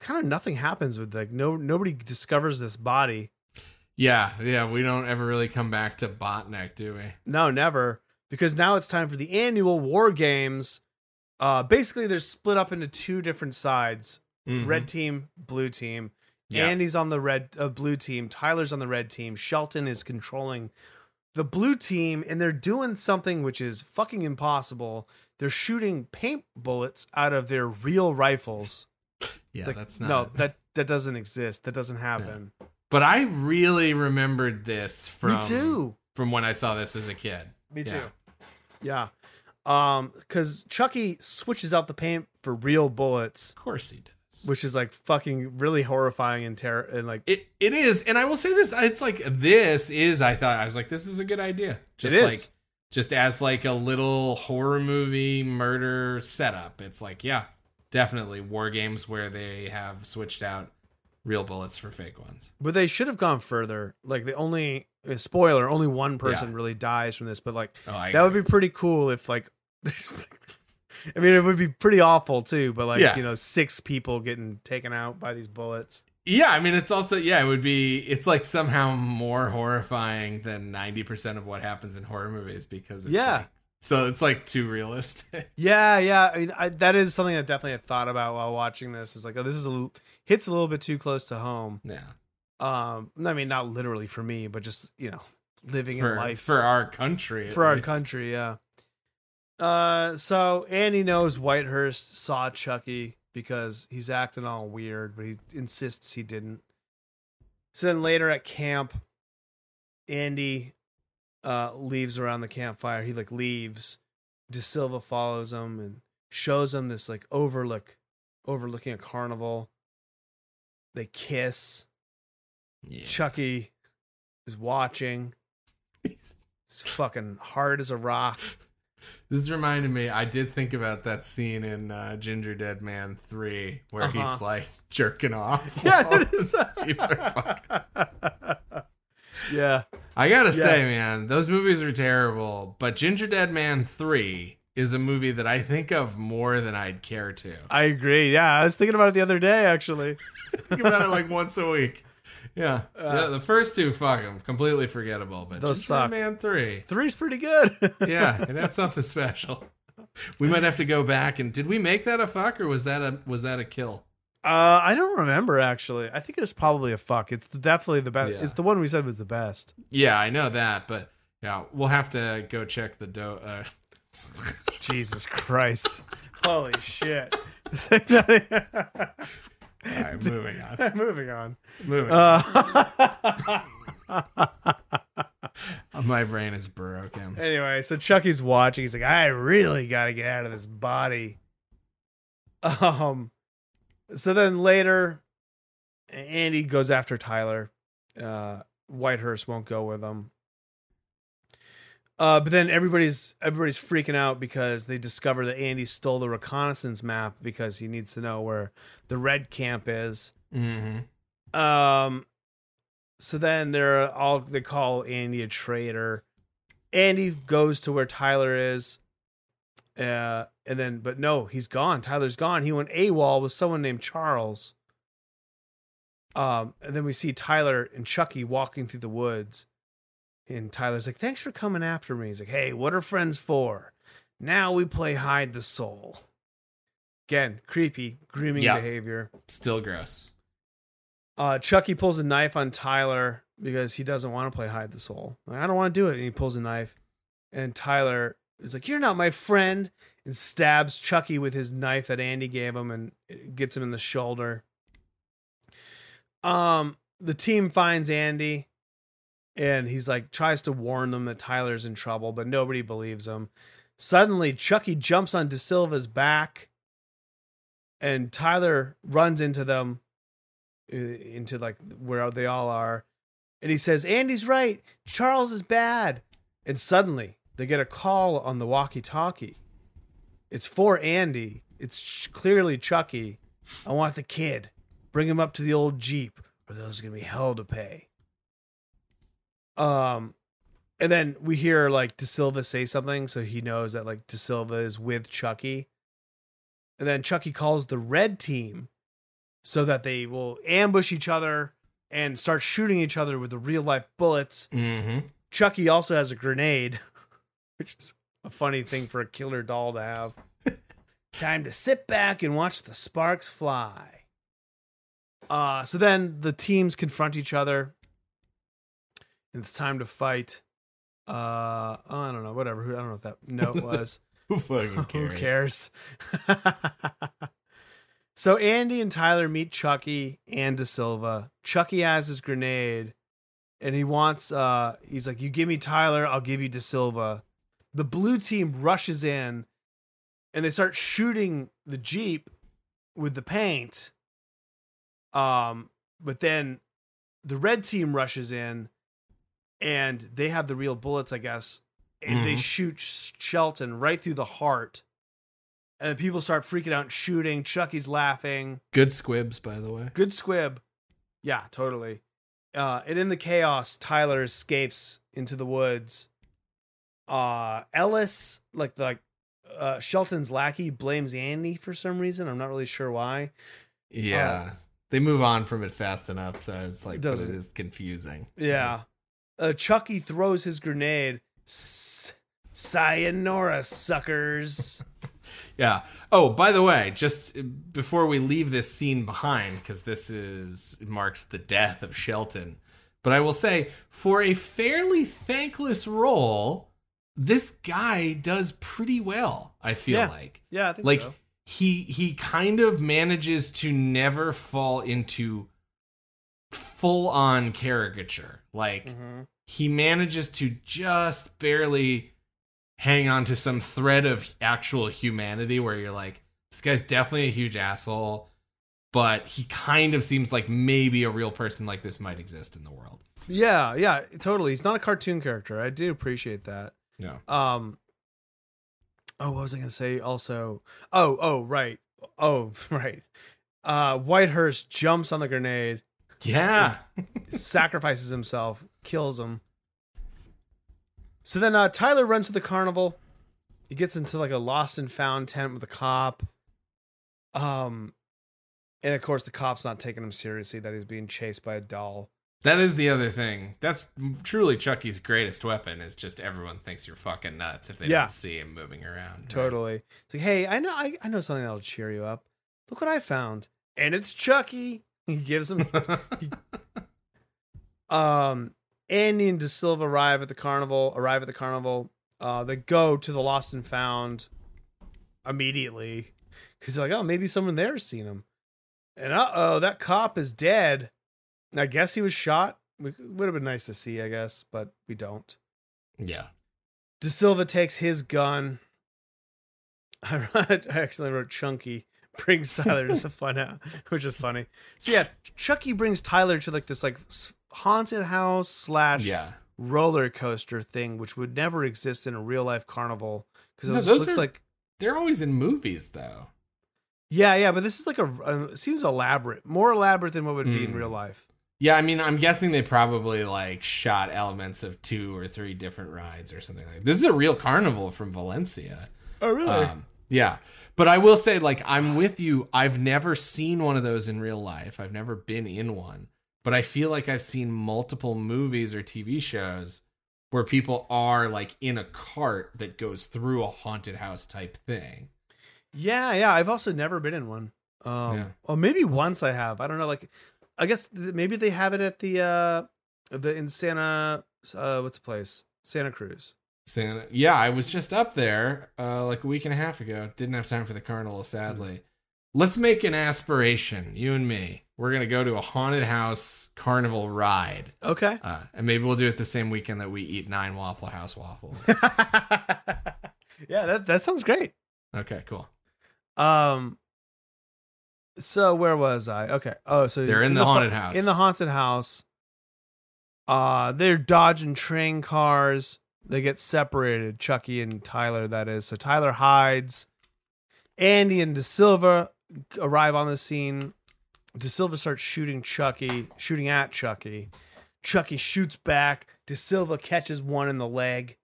Kind of nothing happens with like no nobody discovers this body. Yeah, yeah, we don't ever really come back to Botnick, do we? No, never. Because now it's time for the annual war games. Uh basically they're split up into two different sides. Mhm. Red team, blue team. Yeah. Andy's on the red uh, blue team. Tyler's on the red team. Shelton is controlling the blue team, and they're doing something which is fucking impossible. They're shooting paint bullets out of their real rifles. Yeah, like, that's not. no, that that doesn't exist. That doesn't happen. But I really remembered this from Me too. from when I saw this as a kid. Me Yeah. too. Yeah. Um, because Chucky switches out the paint for real bullets, Of course he does. which is like fucking really horrifying and terror and like It it is, and I will say this: it's like this is. I thought I was like, this is a good idea. Just It is. like just as like a little horror movie murder setup. It's like, yeah, definitely war games where they have switched out real bullets for fake ones. But they should have gone further. Like the only uh, spoiler, only one person Yeah. really dies from this. But like Oh, that would be pretty cool if like. I mean, it would be pretty awful too. But like Yeah. you know, six people getting taken out by these bullets. Yeah, I mean, it's also yeah, it would be. It's like somehow more horrifying than ninety percent of what happens in horror movies because it's Yeah. like- so it's like too realistic. Yeah, yeah. I mean, I, that is something I definitely have thought about while watching this. Is like, oh, this is a hits a little bit too close to home. yeah, Um, I mean, not literally for me, but just you know, living for in life for our country, for our country. Yeah. Uh, so Andy knows Whitehurst saw Chucky because he's acting all weird, but he insists he didn't. So then later at camp, Andy uh leaves around the campfire. He like leaves. De Silva follows him and shows him this like overlook overlooking a carnival. They kiss. Yeah. Chucky is watching. He's- He's fucking hard as a rock. This reminded me. I did think about that scene in uh, Gingerdead Man Three where he's Uh-huh. like jerking off. Yeah, it is. people are fucking- yeah. I gotta Yeah. say, man, those movies are terrible. But Gingerdead Man Three is a movie that I think of more than I'd care to. I agree. Yeah, I was thinking about it the other day actually. think about it like once a week. Yeah, the, the first two, fuck them, completely forgettable. But Uh, Those Ginger suck. Dead Man Three, Three's pretty good. yeah, and that's something special. We might have to go back and did we make that a fuck or was that a was that a kill? Uh, I don't remember actually. I think it's probably a fuck. It's definitely the best. Yeah. It's the one we said was the best. Yeah, I know that, but yeah, we'll have to go check the do. Uh, Jesus Christ! Holy shit! all right, moving on. Moving on. Moving. on. Uh, My brain is broken. anyway, so Chucky's watching. He's like, I really got to get out of this body. Um, so then later, Andy goes after Tyler. Uh, Whitehurst won't go with him. Uh, but then everybody's everybody's freaking out because they discover that Andy stole the reconnaissance map because he needs to know where the red camp is. Mm-hmm. Um, so then they're all they call Andy a traitor. Andy goes to where Tyler is, uh, and then but no, he's gone. Tyler's gone. He went AWOL with someone named Charles. Um, and then we see Tyler and Chucky walking through the woods, and Tyler's like, "Thanks for coming after me." He's like, "Hey, what are friends for? Now we play hide the soul." Again, creepy, grooming Yeah. behavior. Still gross. Uh, Chucky pulls a knife on Tyler because he doesn't want to play hide the soul. Like, I don't want to do it. And he pulls a knife. And Tyler is like, You're not my friend. And stabs Chucky with his knife that Andy gave him and gets him in the shoulder. Um, the team finds Andy and he's like, tries to warn them that Tyler's in trouble, but nobody believes him. Suddenly, Chucky jumps on De Silva's back and Tyler runs into them uh, into like where they all are and he says andy's right charles is bad and suddenly they get a call on the walkie talkie it's for andy. It's ch- clearly chucky. I want the kid. Bring him up to the old jeep or there's gonna be hell to pay. Um and then we hear like de silva say something so he knows that like de silva is with chucky. And then chucky calls the red team so that they will ambush each other and start shooting each other with the real life bullets. Mm-hmm. Chucky also has a grenade, which is a funny thing for a killer doll to have. Time to sit back and watch the sparks fly. Uh, so then the teams confront each other. And it's time to fight. Uh, oh, I don't know, whatever. I don't know what that note was. Who fucking cares? Who cares? so Andy and Tyler meet Chucky and De Silva. Chucky has his grenade, and he wants. uh He's like, "You give me Tyler, I'll give you De Silva." The blue team rushes in, and they start shooting the jeep with the paint. Um, but then the red team rushes in, and they have the real bullets, I guess, and they Mhm. shoot Shelton right through the heart. And people start freaking out and shooting. Chucky's laughing. Good squibs, by the way. Good squib. Yeah, totally. Uh, and in the chaos, Tyler escapes into the woods. Uh, Ellis, like the like, uh, Shelton's lackey, blames Andy for some reason. I'm not really sure why. Yeah. they move on from it fast enough, so it's like, but it confusing. Yeah. Uh, Chucky throws his grenade. S- Sayonara, suckers. Yeah. Oh, by the way, just before we leave this scene behind, because this is marks the death of Shelton. But I will say, for a fairly thankless role, this guy does pretty well. I feel Yeah. like, Yeah, I think like so. he he kind of manages to never fall into full on caricature. Like Mm-hmm. he manages to just barely hang on to some thread of actual humanity where you're like, this guy's definitely a huge asshole, but he kind of seems like maybe a real person like this might exist in the world. Yeah, yeah, totally. He's not a cartoon character. I do appreciate that. Yeah. Um. Oh, what was I gonna say? Also, oh, oh, right, oh, right. Uh, Whitehurst jumps on the grenade, Yeah. sacrifices himself, kills him. So then, uh, Tyler runs to the carnival. He gets into like a lost and found tent with a cop. Um, and of course, the cop's not taking him seriously. That he's being chased by a doll. That is the other thing. That's truly Chucky's greatest weapon is just everyone thinks you're fucking nuts if they Yeah. don't see him moving around. right? Totally. It's like, hey, I know, I, I know something that'll cheer you up. Look what I found, and it's Chucky. He gives him. he- um, Andy and De Silva arrive at the carnival. Arrive at the carnival. Uh, they go to the lost and found immediately because they're like, oh, maybe someone there's seen him. And uh oh, that cop is dead. I guess he was shot. It would have been nice to see, I guess, but we don't. yeah. De Silva takes his gun. I, wrote, I accidentally wrote Chunky brings Tyler to the fun house, which is funny. So yeah, Chucky brings Tyler to like this like haunted house slash Yeah. roller coaster thing, which would never exist in a real life carnival because it No, looks are- like They're always in movies though. yeah, yeah. But this is like a, a seems elaborate, more elaborate than what would be in Hmm. real life. Yeah, I mean, I'm guessing they probably like shot elements of two or three different rides or something like. This is a real carnival from Valencia. Oh really? Um, yeah, but I will say, like, I'm with you. I've never seen one of those in real life. I've never been in one, but I feel like I've seen multiple movies or TV shows where people are like in a cart that goes through a haunted house type thing. Yeah, yeah. I've also never been in one. Um, Yeah. or maybe once I have. I don't know. Like, I guess th- maybe they have it at the uh, the in Santa. Uh, what's the place? Santa Cruz. Santa. Yeah, I was just up there uh, like a week and a half ago. Didn't have time for the carnival, sadly. Let's make an aspiration, you and me. We're gonna go to a haunted house carnival ride, Okay. uh, and maybe we'll do it the same weekend that we eat nine Waffle House waffles. yeah, that that sounds great. okay, cool. Um. So where was I? Okay. Oh, so They're in the fu- haunted house. In the haunted house. Uh, they're dodging train cars. They get separated. Chucky and Tyler, that is. So Tyler hides. Andy and De Silva arrive on the scene. De Silva starts shooting Chucky, shooting at Chucky. Chucky shoots back. De Silva catches one in the leg.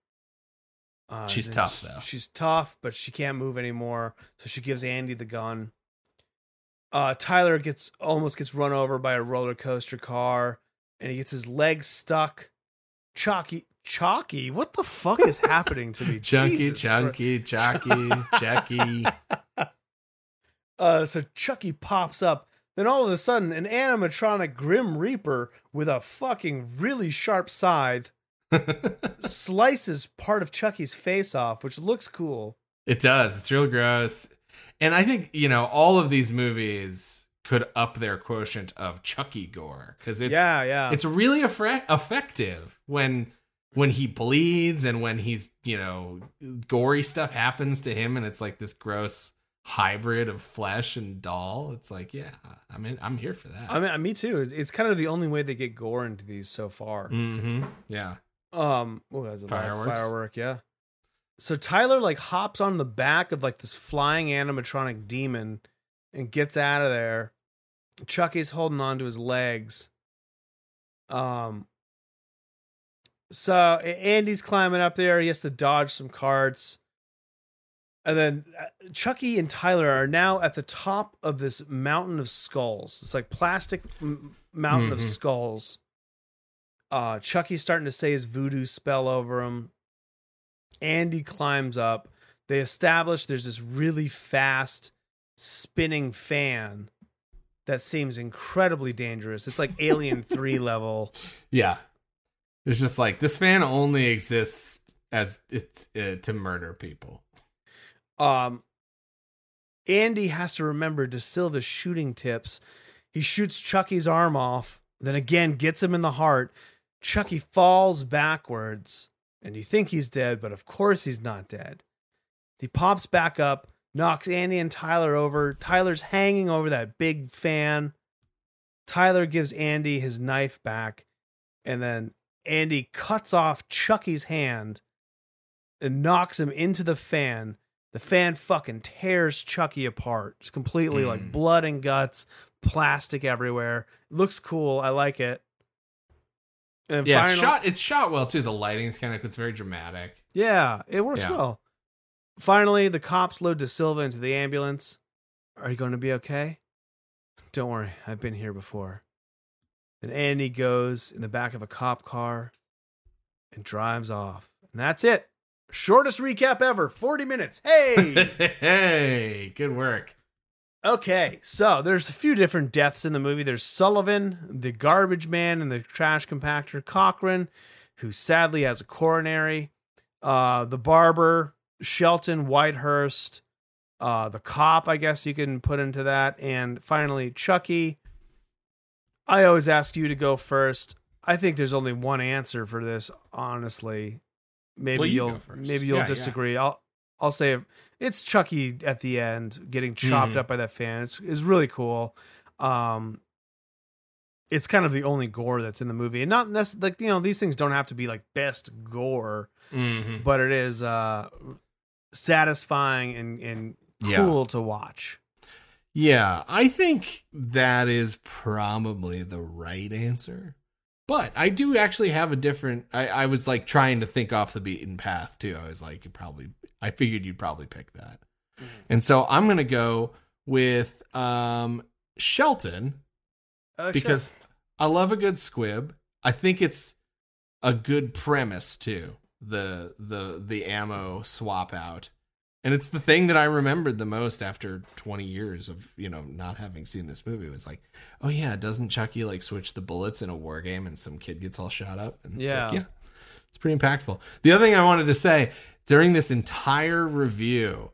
Uh, She's tough, though. She's tough, but she can't move anymore. So she gives Andy the gun. Uh, Tyler gets almost gets run over by a roller coaster car, and he gets his leg stuck. Chalky, Chalky, what the fuck is happening to me? Chunky, Jesus chunky, chucky, chucky. Uh, so Chucky pops up. Then all of a sudden, an animatronic Grim Reaper with a fucking really sharp scythe slices part of Chucky's face off, which looks cool. It does. It's real gross. And I think, you know, all of these movies could up their quotient of Chucky gore because it's yeah, yeah. it's really effre- effective when when he bleeds and when he's, you know, gory stuff happens to him and it's like this gross hybrid of flesh and doll. It's like, yeah, I mean, I'm here for that. I mean, me too. It's, it's kind of the only way they get gore into these so far. mm-hmm. Yeah. Um, what was it? Fireworks? Firework, yeah. So Tyler like hops on the back of like this flying animatronic demon and gets out of there. Chucky's holding on to his legs. Um. So Andy's climbing up there. He has to dodge some carts. And then uh, Chucky and Tyler are now at the top of this mountain of skulls. It's like plastic m- mountain of Mhm. skulls. Uh, Chucky's starting to say his voodoo spell over him. Andy climbs up. They establish there's this really fast spinning fan that seems incredibly dangerous. It's like Alien 3 level. Yeah. It's just like this fan only exists as it's uh, to murder people. Um Andy has to remember De Silva's shooting tips. He shoots Chucky's arm off, then again gets him in the heart. Chucky falls backwards, and you think he's dead, but of course he's not dead. He pops back up, knocks Andy and Tyler over. Tyler's hanging over that big fan. Tyler gives Andy his knife back, and then Andy cuts off Chucky's hand and knocks him into the fan. The fan fucking tears Chucky apart. It's completely like hmm. blood and guts, plastic everywhere. looks cool. I like it. And Yeah, it's shot. It's shot well too. The lighting's kind of it's very dramatic. Yeah, it works Yeah. well. Finally, the cops load De Silva into the ambulance. Are you going to be okay? Don't worry, I've been here before. Then Andy goes in the back of a cop car and drives off. And that's it. Shortest recap ever 40 minutes. Hey! hey, good work. Okay, so there's a few different deaths in the movie. There's Sullivan, the garbage man and the trash compactor, Cochran, who sadly has a coronary, uh, the barber, Shelton Whitehurst, uh, the cop, I guess you can put into that, and finally Chucky. I always ask you to go first. I think there's only one answer for this, honestly. Maybe Well, you will maybe you'll Yeah, yeah. disagree. I'll I'll say it's Chucky at the end getting chopped Mhm. up by that fan. It's is really cool. Um it's kind of the only gore that's in the movie. And not necessarily like you know, these things don't have to be like best gore, Mhm. but it is uh satisfying and, and Yeah. cool to watch. Yeah, I think that is probably the right answer. But I do actually have a different. I, I was like trying to think off the beaten path too. I was like, you probably. I figured you'd probably pick that, and so I'm gonna go with um Shelton Uh, because I love a good squib. I think it's a good premise too. The the the ammo swap out. And it's the thing that I remembered the most after 20 years of, you know, not having seen this movie was like, oh yeah, doesn't Chucky like switch the bullets in a war game and some kid gets all shot up? And it's Yeah. like, yeah. It's pretty impactful. The other thing I wanted to say during this entire review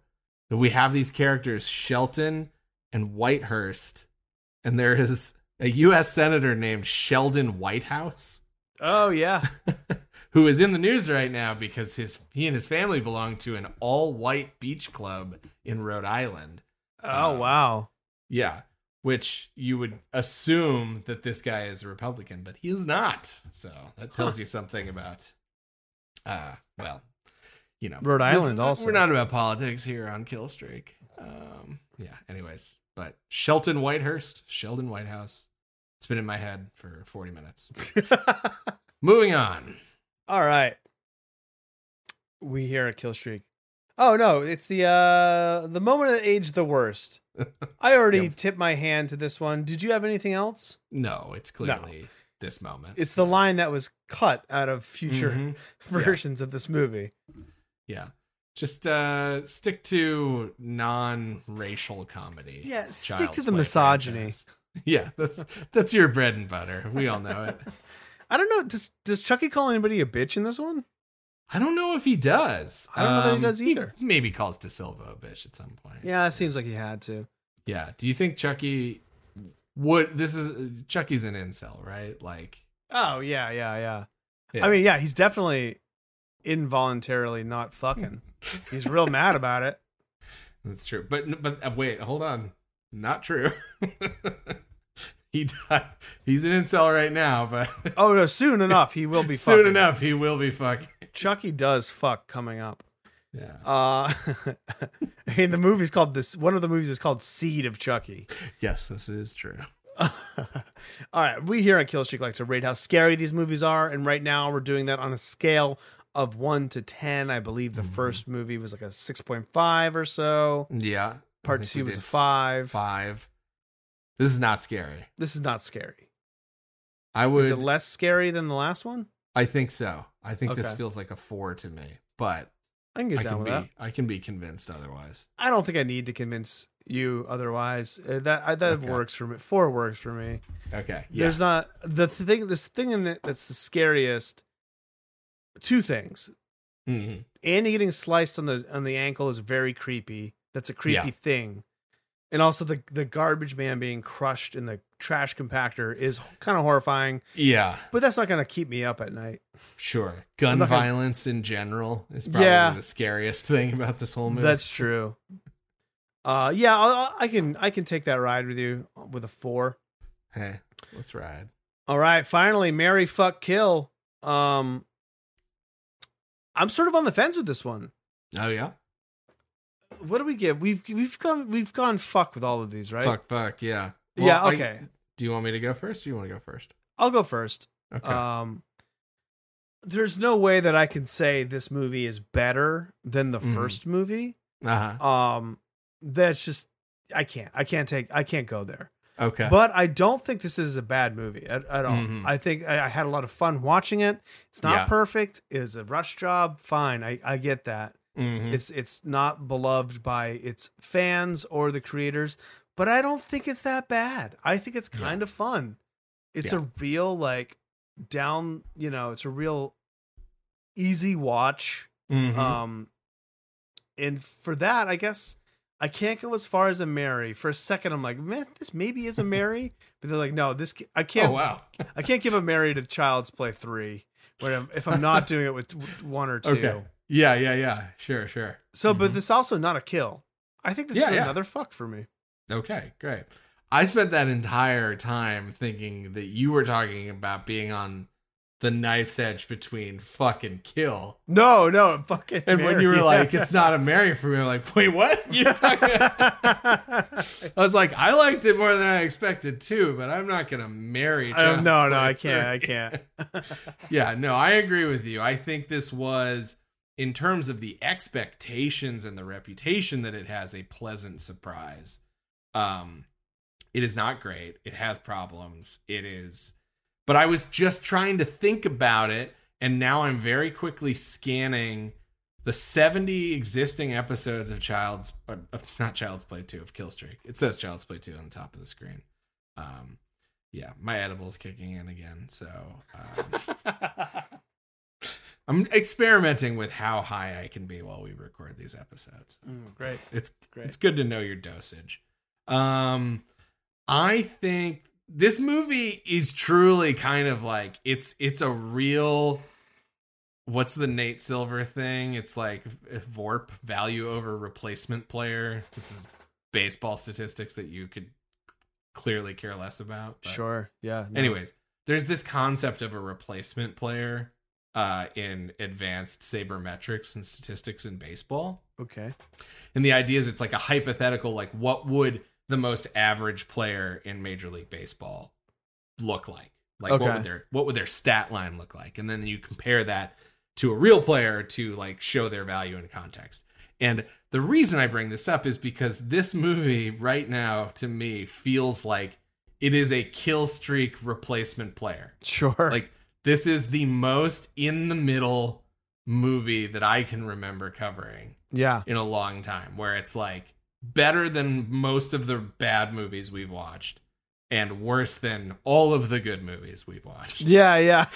that we have these characters Shelton and Whitehurst and there is a US senator named Sheldon Whitehouse oh yeah. who is in the news right now because his he and his family belong to an all-white beach club in Rhode Island. Oh Uh, wow. Yeah, which you would assume that this guy is a Republican, but he is not. So that tells you something about uh well, you know, Rhode this- Island also. We're not about politics here on Killstreak. Um yeah, anyways, but Shelton Whitehurst, Sheldon Whitehouse. It's been in my head for 40 minutes. Moving on. All right. We here at Killstreak. Oh no, it's the uh the moment that aged the worst. I already Yep. tipped my hand to this one. Did you have anything else? No, it's clearly this moment. It's the Yes. line that was cut out of future Mhm. versions of this movie. Yeah. Just uh stick to non-racial comedy. Yeah, stick to the misogyny. franchise. Yeah, that's that's your bread and butter. We all know it. I don't know. Does does Chucky call anybody a bitch in this one? I don't know if he does. Um, I don't know that he does either. maybe calls De Silva a bitch at some point. Yeah, it seems like he had to. Yeah. Do you think Chucky would this is Chucky's an incel, right? Like Oh yeah, yeah, yeah. yeah. I mean, yeah, he's definitely involuntarily not fucking. he's real mad about it. That's true. But but uh, wait, hold on. Not true. he died. He's an incel right now, but Oh no, soon enough he will be soon fucking. enough he will be fucking. Chucky does fuck coming up. Yeah. Uh I mean the movie's called this one of the movies is called Seed of Chucky. Yes, this is true. All right, we here on Killstreak like to rate how scary these movies are, and right now we're doing that on a scale of one to ten. I believe the first movie was like a six point five or so. Yeah. Part two was a five. Five. This is not scary. This is not scary. I would. it less scary than the last one? I think so. I think this feels like a four to me, but I can get I down can with be. that. I can be convinced otherwise. I don't think I need to convince you otherwise. Uh, that I, that Okay. works for me. Four works for me. Okay. Yeah. There's not the thing. This thing in it that's the scariest. Two things. Mhm. Andy getting sliced on the on the ankle is very creepy. That's a creepy Yeah. thing. And also the the garbage man being crushed in the trash compactor is kind of horrifying. Yeah. But that's not going to keep me up at night. Sure. Gun not gonna- violence in general is probably Yeah. the scariest thing about this whole movie. That's true. Uh, yeah, I'll- I can I can take that ride with you with a four. hey, let's ride. All right, finally, Mary fuck kill. Um, I'm sort of on the fence with this one. Oh yeah. What do we give? We've we've gone we've gone fuck with all of these, right? Fuck. Fuck. Yeah. yeah. I- Okay, do you want me to go first? Or you want to go first? I'll go first. Okay. Um, there's no way that I can say this movie is better than the Mhm. first movie. Uh huh. Um, that's just I can't I can't take I can't go there. Okay. But I don't think this is a bad movie at, at all. Mhm. I think I, I had a lot of fun watching it. It's not Yeah. perfect. It's a rush job. Fine. I, I get that. Mhm. It's it's not beloved by its fans or the creators, but I don't think it's that bad. I think it's kind of fun. It's Yeah. a real like down, you know, it's a real easy watch. Mhm. Um and for that, I guess I can't go as far as a Mary. For a second, I'm like, man, this maybe is a Mary, but they're like, no, this I can't. oh wow. I can't give a Mary to Child's Play three, where I'm, if I'm not doing it with with one or two. Okay. Yeah. Yeah. Yeah. Sure. Sure. So, but this also not a kill. I think this Yeah, is yeah. another fuck for me. Okay, great. I spent that entire time thinking that you were talking about being on the knife's edge between fuck and kill. No, no, fucking. And when you were like, it's not a Mary for me, I'm like, wait, what? You're talking I was like, I liked it more than I expected too, but I'm not gonna marry. Uh, no, no, I can't. I can't. yeah, no, I agree with you. I think this was, in terms of the expectations and the reputation that it has, a pleasant surprise. Um, it is not great. It has problems. It is, but I was just trying to think about it, and now I'm very quickly scanning the 70 existing episodes of Child's, uh, of, not Child's Play 2 of Killstreak. It says Child's Play 2 on the top of the screen. Um, yeah, my edible's kicking in again, so. Um, I'm experimenting with how high I can be while we record these episodes. Mm, great. It's Great. it's good to know your dosage. Um I think this movie is truly kind of like it's it's a real what's the Nate Silver thing? It's like VORP value over replacement player. This is baseball statistics that you could clearly care less about. but- Sure. Yeah. no. Anyways, there's this concept of a replacement player uh, in advanced sabermetrics and statistics in baseball. Okay. And the idea is it's like a hypothetical, like what would the most average player in Major League Baseball look like? Like what would their what would their stat line look like? And then you compare that to a real player to like show their value in context. And the reason I bring this up is because this movie right now to me feels like it is a Killstreak replacement player. Sure. Like this is the most in the middle movie that I can remember covering yeah. in a long time where it's like better than most of the bad movies we've watched and worse than all of the good movies we've watched. Yeah. Yeah.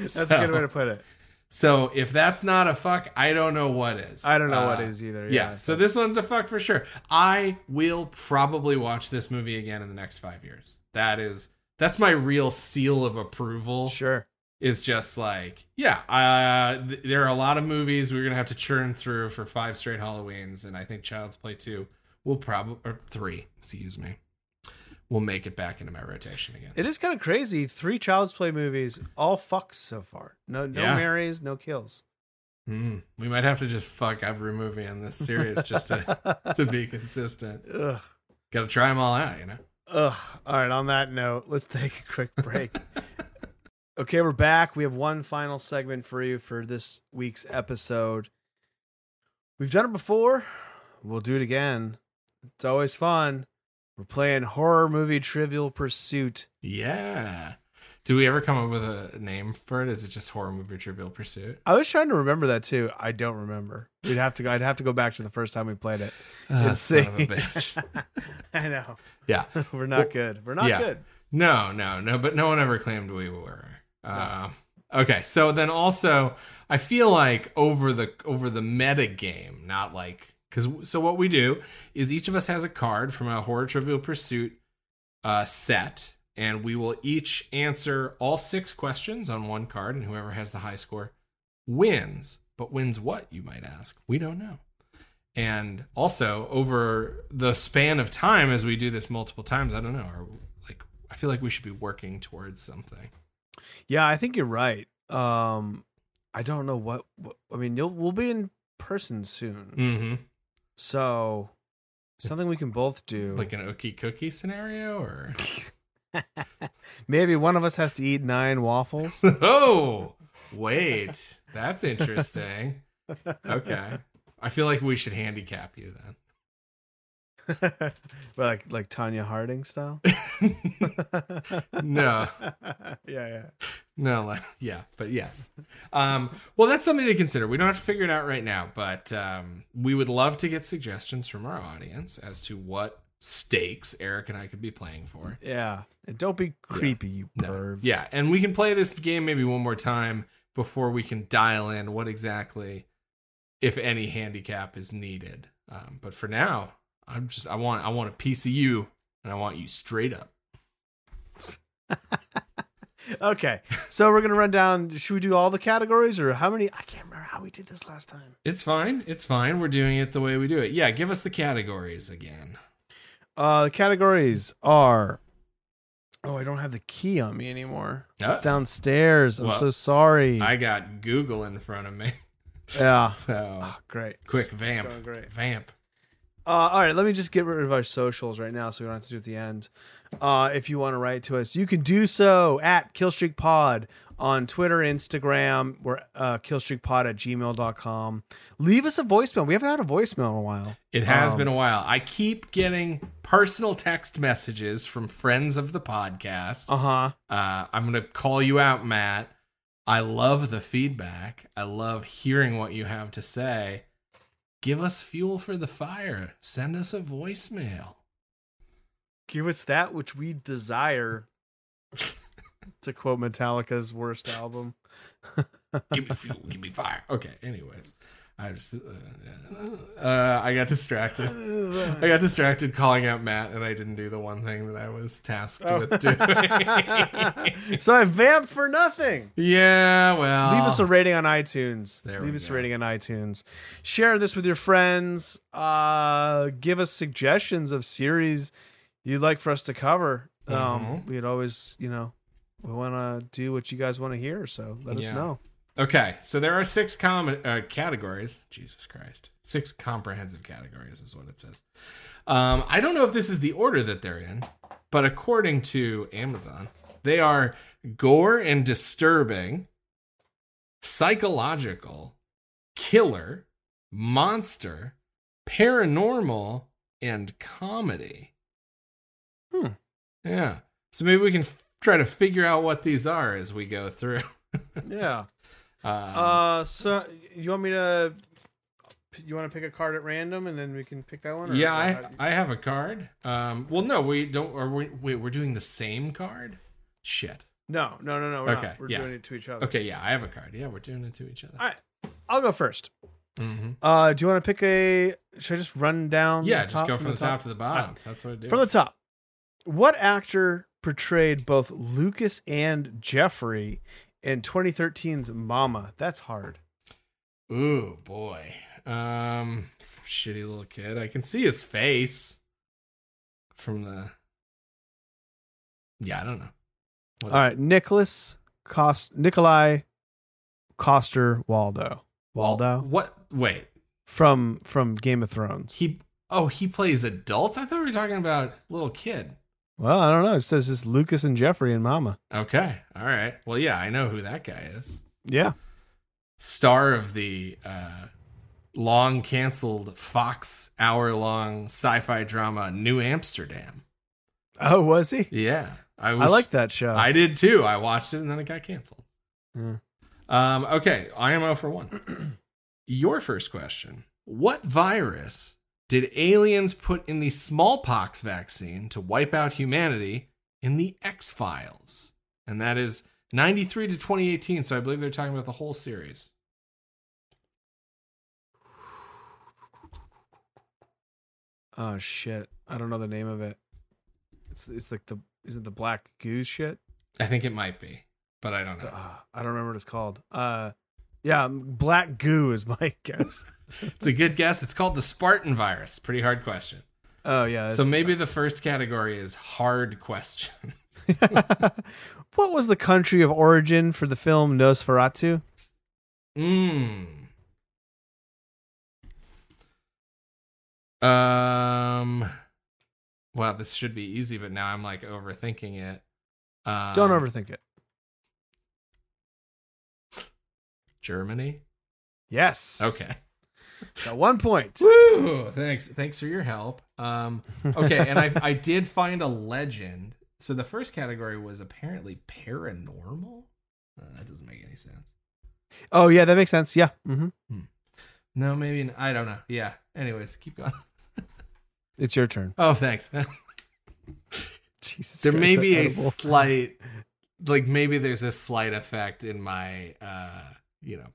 That's a good way to put it. So if that's not a fuck, I don't know what is. I don't know what Uh, is either. Yeah, Yeah. so this one's a fuck for sure. I will probably watch this movie again in the next 5 years. That is that's my real seal of approval. Sure. is just like, yeah, uh, th- there are a lot of movies we're gonna have to churn through for five straight Halloweens, and I think Child's Play two will probably or three, excuse me, will make it back into my rotation again. It is kind of crazy. Three Child's Play movies, all fucks so far. No, no Yeah. marries, no kills. Mm, we might have to just fuck every movie in this series just to to be consistent. Got to try them all out, you know. Ugh. All right. On that note, let's take a quick break. okay, we're back. We have one final segment for you for this week's episode. We've done it before. We'll do it again. It's always fun. We're playing horror movie Trivial Pursuit. Yeah. Do we ever come up with a name for it? Is it just horror movie Trivial Pursuit? I was trying to remember that too. I don't remember. We'd have to go. I'd have to go back to the first time we played it. And son of a bitch. I know. Yeah. We're not good. We're not Yeah. good. No, no, no, but no one ever claimed we were. Uh, okay, so then also, I feel like over the over the meta game, not like because so what we do is each of us has a card from a horror trivial pursuit uh, set, and we will each answer all six questions on one card, and whoever has the high score wins. But wins what you might ask? We don't know. And also over the span of time, as we do this multiple times, I don't know. Are, like I feel like we should be working towards something. Yeah, I think you're right. Um, I don't know what. what I mean, you'll we'll be in person soon, Mm-hmm. so something we can both do. Like an ookie cookie scenario, or maybe one of us has to eat nine waffles. oh, wait, that's interesting. Okay, I feel like we should handicap you then, but like like Tonya Harding style. no, yeah, yeah. no, like, yeah, but yes. Um, well, that's something to consider. We don't have to figure it out right now, but um, we would love to get suggestions from our audience as to what stakes Eric and I could be playing for. Yeah. And don't be creepy, you No. pervs. Yeah, and we can play this game maybe one more time before we can dial in what exactly, if any, handicap is needed. Um, but for now, I'm just I want I want a piece of you, and I want you straight up. Okay. So we're gonna run down. Should we do all the categories or how many? I can't remember how we did this last time. It's fine. It's fine. We're doing it the way we do it. Yeah, give us the categories again. Uh, the categories are. Oh, I don't have the key on me anymore. It's Uh, downstairs. I'm well, so sorry. I got Google in front of me. yeah. So Oh, great. quick It's vamp. going great. Vamp. Uh, all right, let me just get rid of our socials right now so we don't have to do it at the end. Uh, if you want to write to us, you can do so at KillstreakPod on Twitter, Instagram. We're uh, killstreakpod at gmail.com. Leave us a voicemail. We haven't had a voicemail in a while. It has Um, been a while. I keep getting personal text messages from friends of the podcast. Uh huh. Uh, I'm going to call you out, Matt. I love the feedback. I love hearing what you have to say. Give us fuel for the fire. Send us a voicemail. Give us that which we desire. To quote Metallica's worst album. Give me fuel. Give me fire. Okay. Anyways, I just uh, uh, I got distracted. I got distracted calling out Matt, and I didn't do the one thing that I was tasked Oh. with doing. so I vamped for nothing. yeah. Well, Leave us a rating on iTunes. There Leave us a rating on iTunes. Share this with your friends. Uh, give us suggestions of series you'd like for us to cover. Um, Mhm. we'd always, you know, we want to do what you guys want to hear. So let us know. Okay, so there are six com- uh, categories. Jesus Christ, six comprehensive categories is what it says. Um, I don't know if this is the order that they're in, but according to Amazon, they are gore and disturbing, psychological, killer, monster, paranormal, and comedy. Hmm. Yeah. So maybe we can try to figure out what these are as we go through. Yeah. Um, Uh, so you want me to? You want to pick a card at random, and then we can pick that one. or- Yeah, or I I have a card. Um, well, no, we don't. Or we, wait, we're doing the same card. Shit. no, no, no, no. We're Okay, not. We're yeah. doing it to each other. Okay, yeah, I have a card. Yeah, we're doing it to each other. All right. I'll go first. hmm Uh, do you want to pick a? Should I just run down? Yeah, the just go from, the top, to the bottom. Alright. That's what I do. From the top, what actor portrayed both Lucas and Jeffrey in 2013's Mama? That's hard. Ooh boy, um, some shitty little kid. I can see his face from the. Yeah, I don't know. What All right, Nicholas Cost Nikolai Coster Waldo it? Waldo What? Wait, from from Game of Thrones. he. Oh, he plays adults. I thought we were talking about little kid. Well, I don't know. It says it's Lucas and Jeffrey and Mama. Okay, all right. Well, yeah, I know who that guy is. Yeah. Star of the uh, long canceled Fox hour long sci fi drama New Amsterdam. Oh, was he? Yeah, I was. I like that show. I did too. I watched it and then it got canceled. Um, okay, IMO for one. Your first question What virus did aliens put in the smallpox vaccine to wipe out humanity in the X Files? And that is 93 to 2018. So I believe they're talking about the whole series. Oh shit! I don't know the name of it. It's it's like the is it the black goo shit? I think it might be, but I don't know. Uh, I don't remember what it's called. Uh, yeah, black goo is my guess. It's a good guess. It's called the Spartan virus. Pretty hard question. oh yeah. So maybe the first category is hard questions. what was the country of origin for the film Nosferatu? Mmm. Um. Wow, this should be easy, but now I'm like overthinking it. Um, Don't overthink it. Germany. Yes. Okay. Got one point. Woo! Thanks. Thanks for your help. Um. Okay, and I I did find a legend. So the first category was apparently paranormal. Uh, that doesn't make any sense. Oh yeah, that makes sense. Yeah. Mm-hmm. No, maybe I don't know. Yeah. Anyways, keep going. It's your turn. Oh, thanks. Jesus. there Christ, may be a edible. slight like maybe there's a slight effect in my uh you know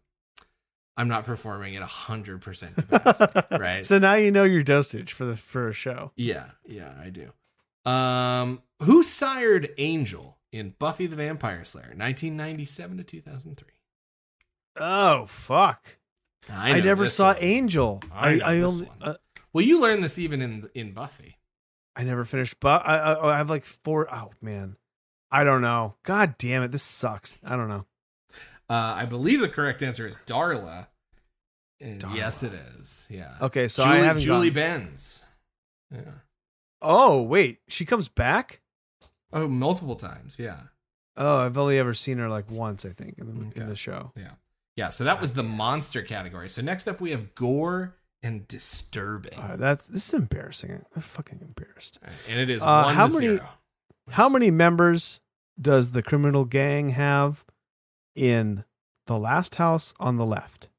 i'm not performing at a hundred percent capacity right So now you know your dosage for the for a show. yeah yeah i do um who sired angel in buffy the vampire slayer 1997 to 2003 Oh fuck! i, I, never saw one. Angel. I I, I, only uh, well you learned this even in in buffy I never finished. But I, I I have like four oh man, I don't know. God damn it, this sucks. I don't know. Uh i believe the correct answer is darla Darla. yes it is yeah Okay, so julie, I haven't julie gone- benz yeah Oh wait, she comes back. Oh, multiple times. Yeah. Oh, I've only ever seen her like once. I think in the, Okay. in the show. Yeah. Yeah. So that was the monster category. So next up, we have gore and disturbing. Uh, that's this is embarrassing. I'm fucking embarrassed. and it is Uh, one how many- zero. How many members does the criminal gang have in the last house on the left?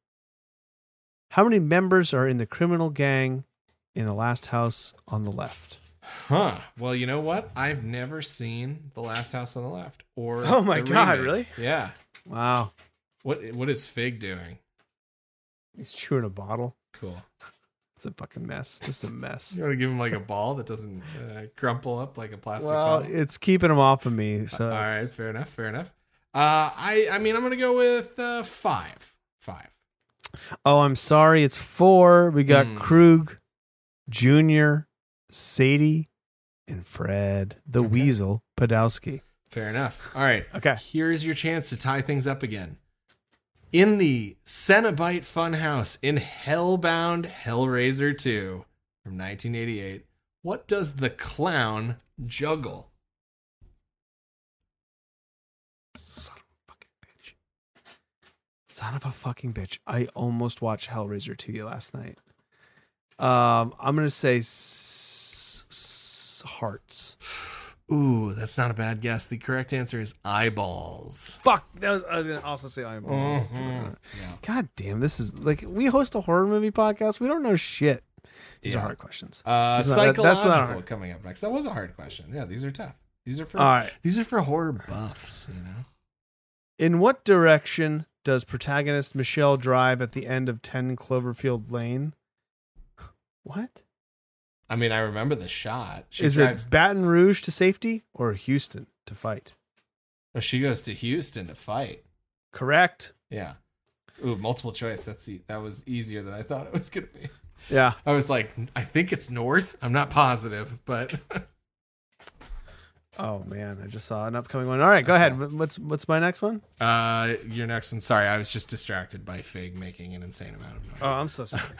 How many members are in the criminal gang in the last house on the left? Huh. Well, you know what? I've never seen The Last House on the Left or. Oh my God, remake. really? Yeah. Wow. What What is Fig doing? He's chewing a bottle. Cool. It's a fucking mess. This is a mess. You want to give him like a ball that doesn't uh, crumple up like a plastic Well, ball? it's keeping him off of me. So All right. Fair enough. Fair enough. Uh, I I mean I'm gonna go with uh, five. Five. Oh, I'm sorry. It's four. We got Hmm. Krug, Junior, Sadie, and Fred the Okay. Weasel Podowski. Fair enough. All right. Okay. Here's your chance to tie things up again. In the Cenobite Funhouse in Hellbound Hellraiser 2 from 1988, what does the clown juggle? Son of a fucking bitch. Son of a fucking bitch. I almost watched Hellraiser 2 last night. Um, I'm gonna say s- s- hearts. Ooh, that's not a bad guess. The correct answer is eyeballs. Fuck. That was, I was gonna also say I'm. Yeah. God damn, this is like we host a horror movie podcast. We don't know shit. These Yeah. are hard questions. Uh, That's not- that- that's psychological not hard. coming up next. That was a hard question. Yeah, these are tough. These are for All right. these are for horror buffs, you know. In what direction does protagonist Michelle drive at the end of 10 Cloverfield Lane? What? I mean, I remember the shot. She Is drives, it Baton Rouge to safety or Houston to fight? oh, she goes to Houston to fight. Correct. Yeah. Ooh, multiple choice. That's e- that was easier than I thought it was gonna be. Yeah. I was like, I think it's north. I'm not positive, but Oh man, I just saw an upcoming one. All right, go ahead. What's what's my next one? uh, your next one. Sorry, I was just distracted by Fig making an insane amount of noise. Oh, I'm so sorry.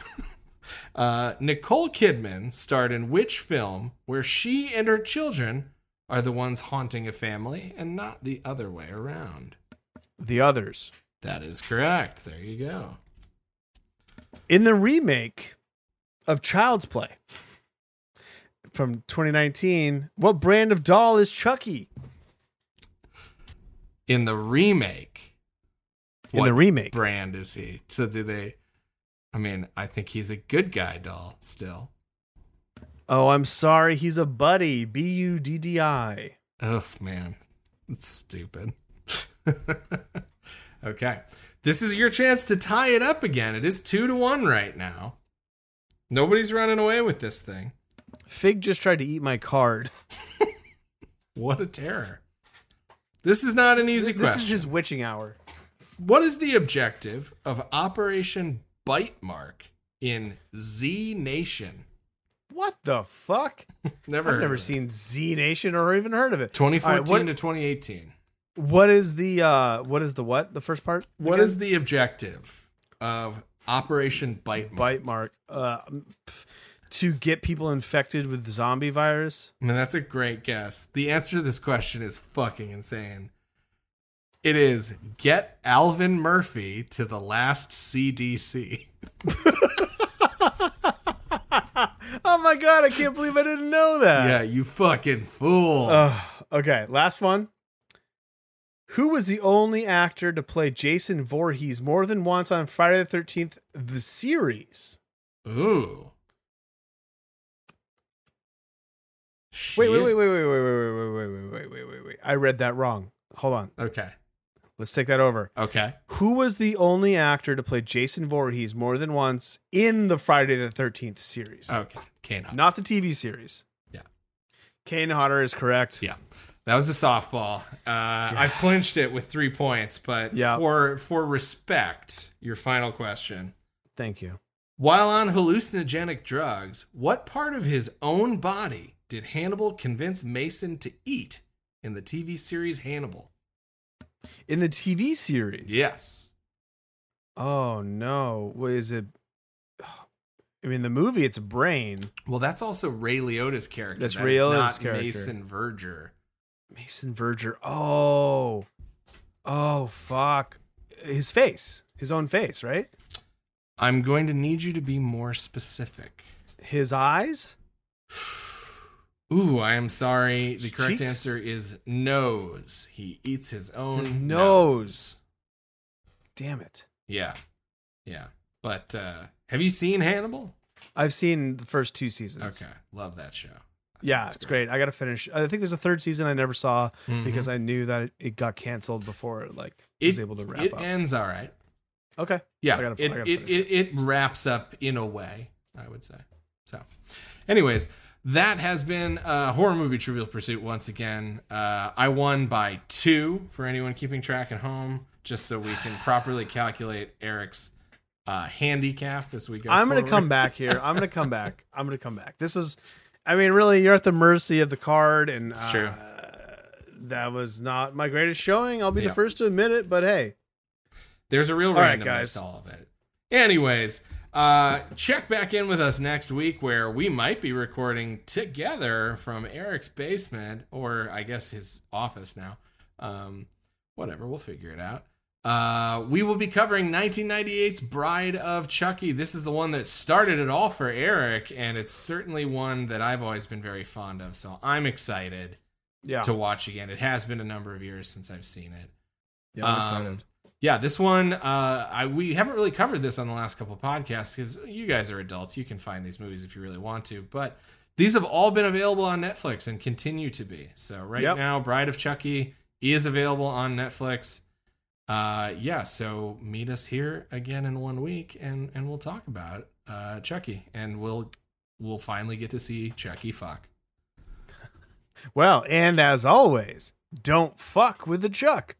Uh, Nicole Kidman starred in which film where she and her children are the ones haunting a family and not the other way around? The others. That is correct. There you go. In the remake of Child's Play from 2019, what brand of doll is Chucky? In the remake, In the remake. brand is he? So do they? I mean, I think he's a good guy doll still. Oh, I'm sorry. He's a buddy. B U D D I. Oh man, it's stupid. okay, this is your chance to tie it up again. It is two to one right now. Nobody's running away with this thing. Fig just tried to eat my card. What a terror! This is not an easy This question. is his witching hour. What is the objective of Operation Bite Mark in Z Nation? What the fuck? Never. I've never seen Z Nation or even heard of it. 2014 All right, to 2018. what, what is the uh what is the what? The first part? What again? is the objective of Operation Bite Mark? bite mark? Uh to get people infected with zombie virus. I mean, that's a great guess. The answer to this question is fucking insane. It is get Alvin Murphy to the last CDC. Oh my god, I can't believe I didn't know that. yeah, you fucking fool. Ugh. okay, last one. Who was the only actor to play Jason Voorhees more than once on Friday the 13th, the series? Ooh. Wait, wait, wait, wait, wait, wait, wait, wait, wait, wait, wait, wait, wait, wait, wait. I read that wrong. Hold on. Okay. Let's take that over. Okay. Who was the only actor to play Jason Voorhees more than once in the Friday the 13th series? Okay. Kane Hodder. Not the TV series. Yeah. Kane Hodder is correct. Yeah. That was a softball. Uh, I've clinched it with three points, but Yeah. for for respect, your final question. Thank you. While on hallucinogenic drugs, what part of his own body did Hannibal convince Mason to eat in the TV series Hannibal? In the TV series? Yes. Oh, no. What is it? I mean, the movie, it's brain. Well, that's also Ray Liotta's character. That's That Ray Liotta's not character. Mason Verger. Mason Verger. Oh. Oh, fuck. His face. His own face, right? I'm going to need you to be more specific. His eyes? Ooh, I am sorry. The correct cheeks? answer is nose. He eats his own His nose. Damn it. Yeah. Yeah. But uh have you seen Hannibal? I've seen the first two seasons. Okay. Love that show. Yeah, That's it's great. I got to finish. I think there's a third season I never saw Mhm. because I knew that it, it got canceled before it like was able to wrap it up. ends all right. okay. Yeah. I gotta- it, it, it, it wraps up in a way, I would say. So, anyways, that has been uh, Horror Movie Trivial Pursuit once again. Uh, I won by two for anyone keeping track at home, just so we can properly calculate Eric's uh, handicap as we go I'm going to come back here. I'm going to come back. I'm going to come back. This is, I mean, really, you're at the mercy of the card, and It's true. uh, that was not my greatest showing. I'll be Yeah. the first to admit it, but hey, There's a real All right, randomness guys. to all of it. Anyways, uh, check back in with us next week where we might be recording together from Eric's basement, or I guess his office now. Um, whatever, we'll figure it out. Uh, we will be covering 1998's Bride of Chucky. This is the one that started it all for Eric, and it's certainly one that I've always been very fond of. So I'm excited yeah, to watch again. It has been a number of years since I've seen it. yeah I'm Um, excited. Yeah, this one, uh, I we haven't really covered this on the last couple of podcasts because you guys are adults. You can find these movies if you really want to, but these have all been available on Netflix and continue to be. So right Yep. now, Bride of Chucky is available on Netflix. Uh, yeah, so meet us here again in one week, and and we'll talk about uh, Chucky, and we'll we'll finally get to see Chucky fuck. Well, and as always, don't fuck with the Chuck.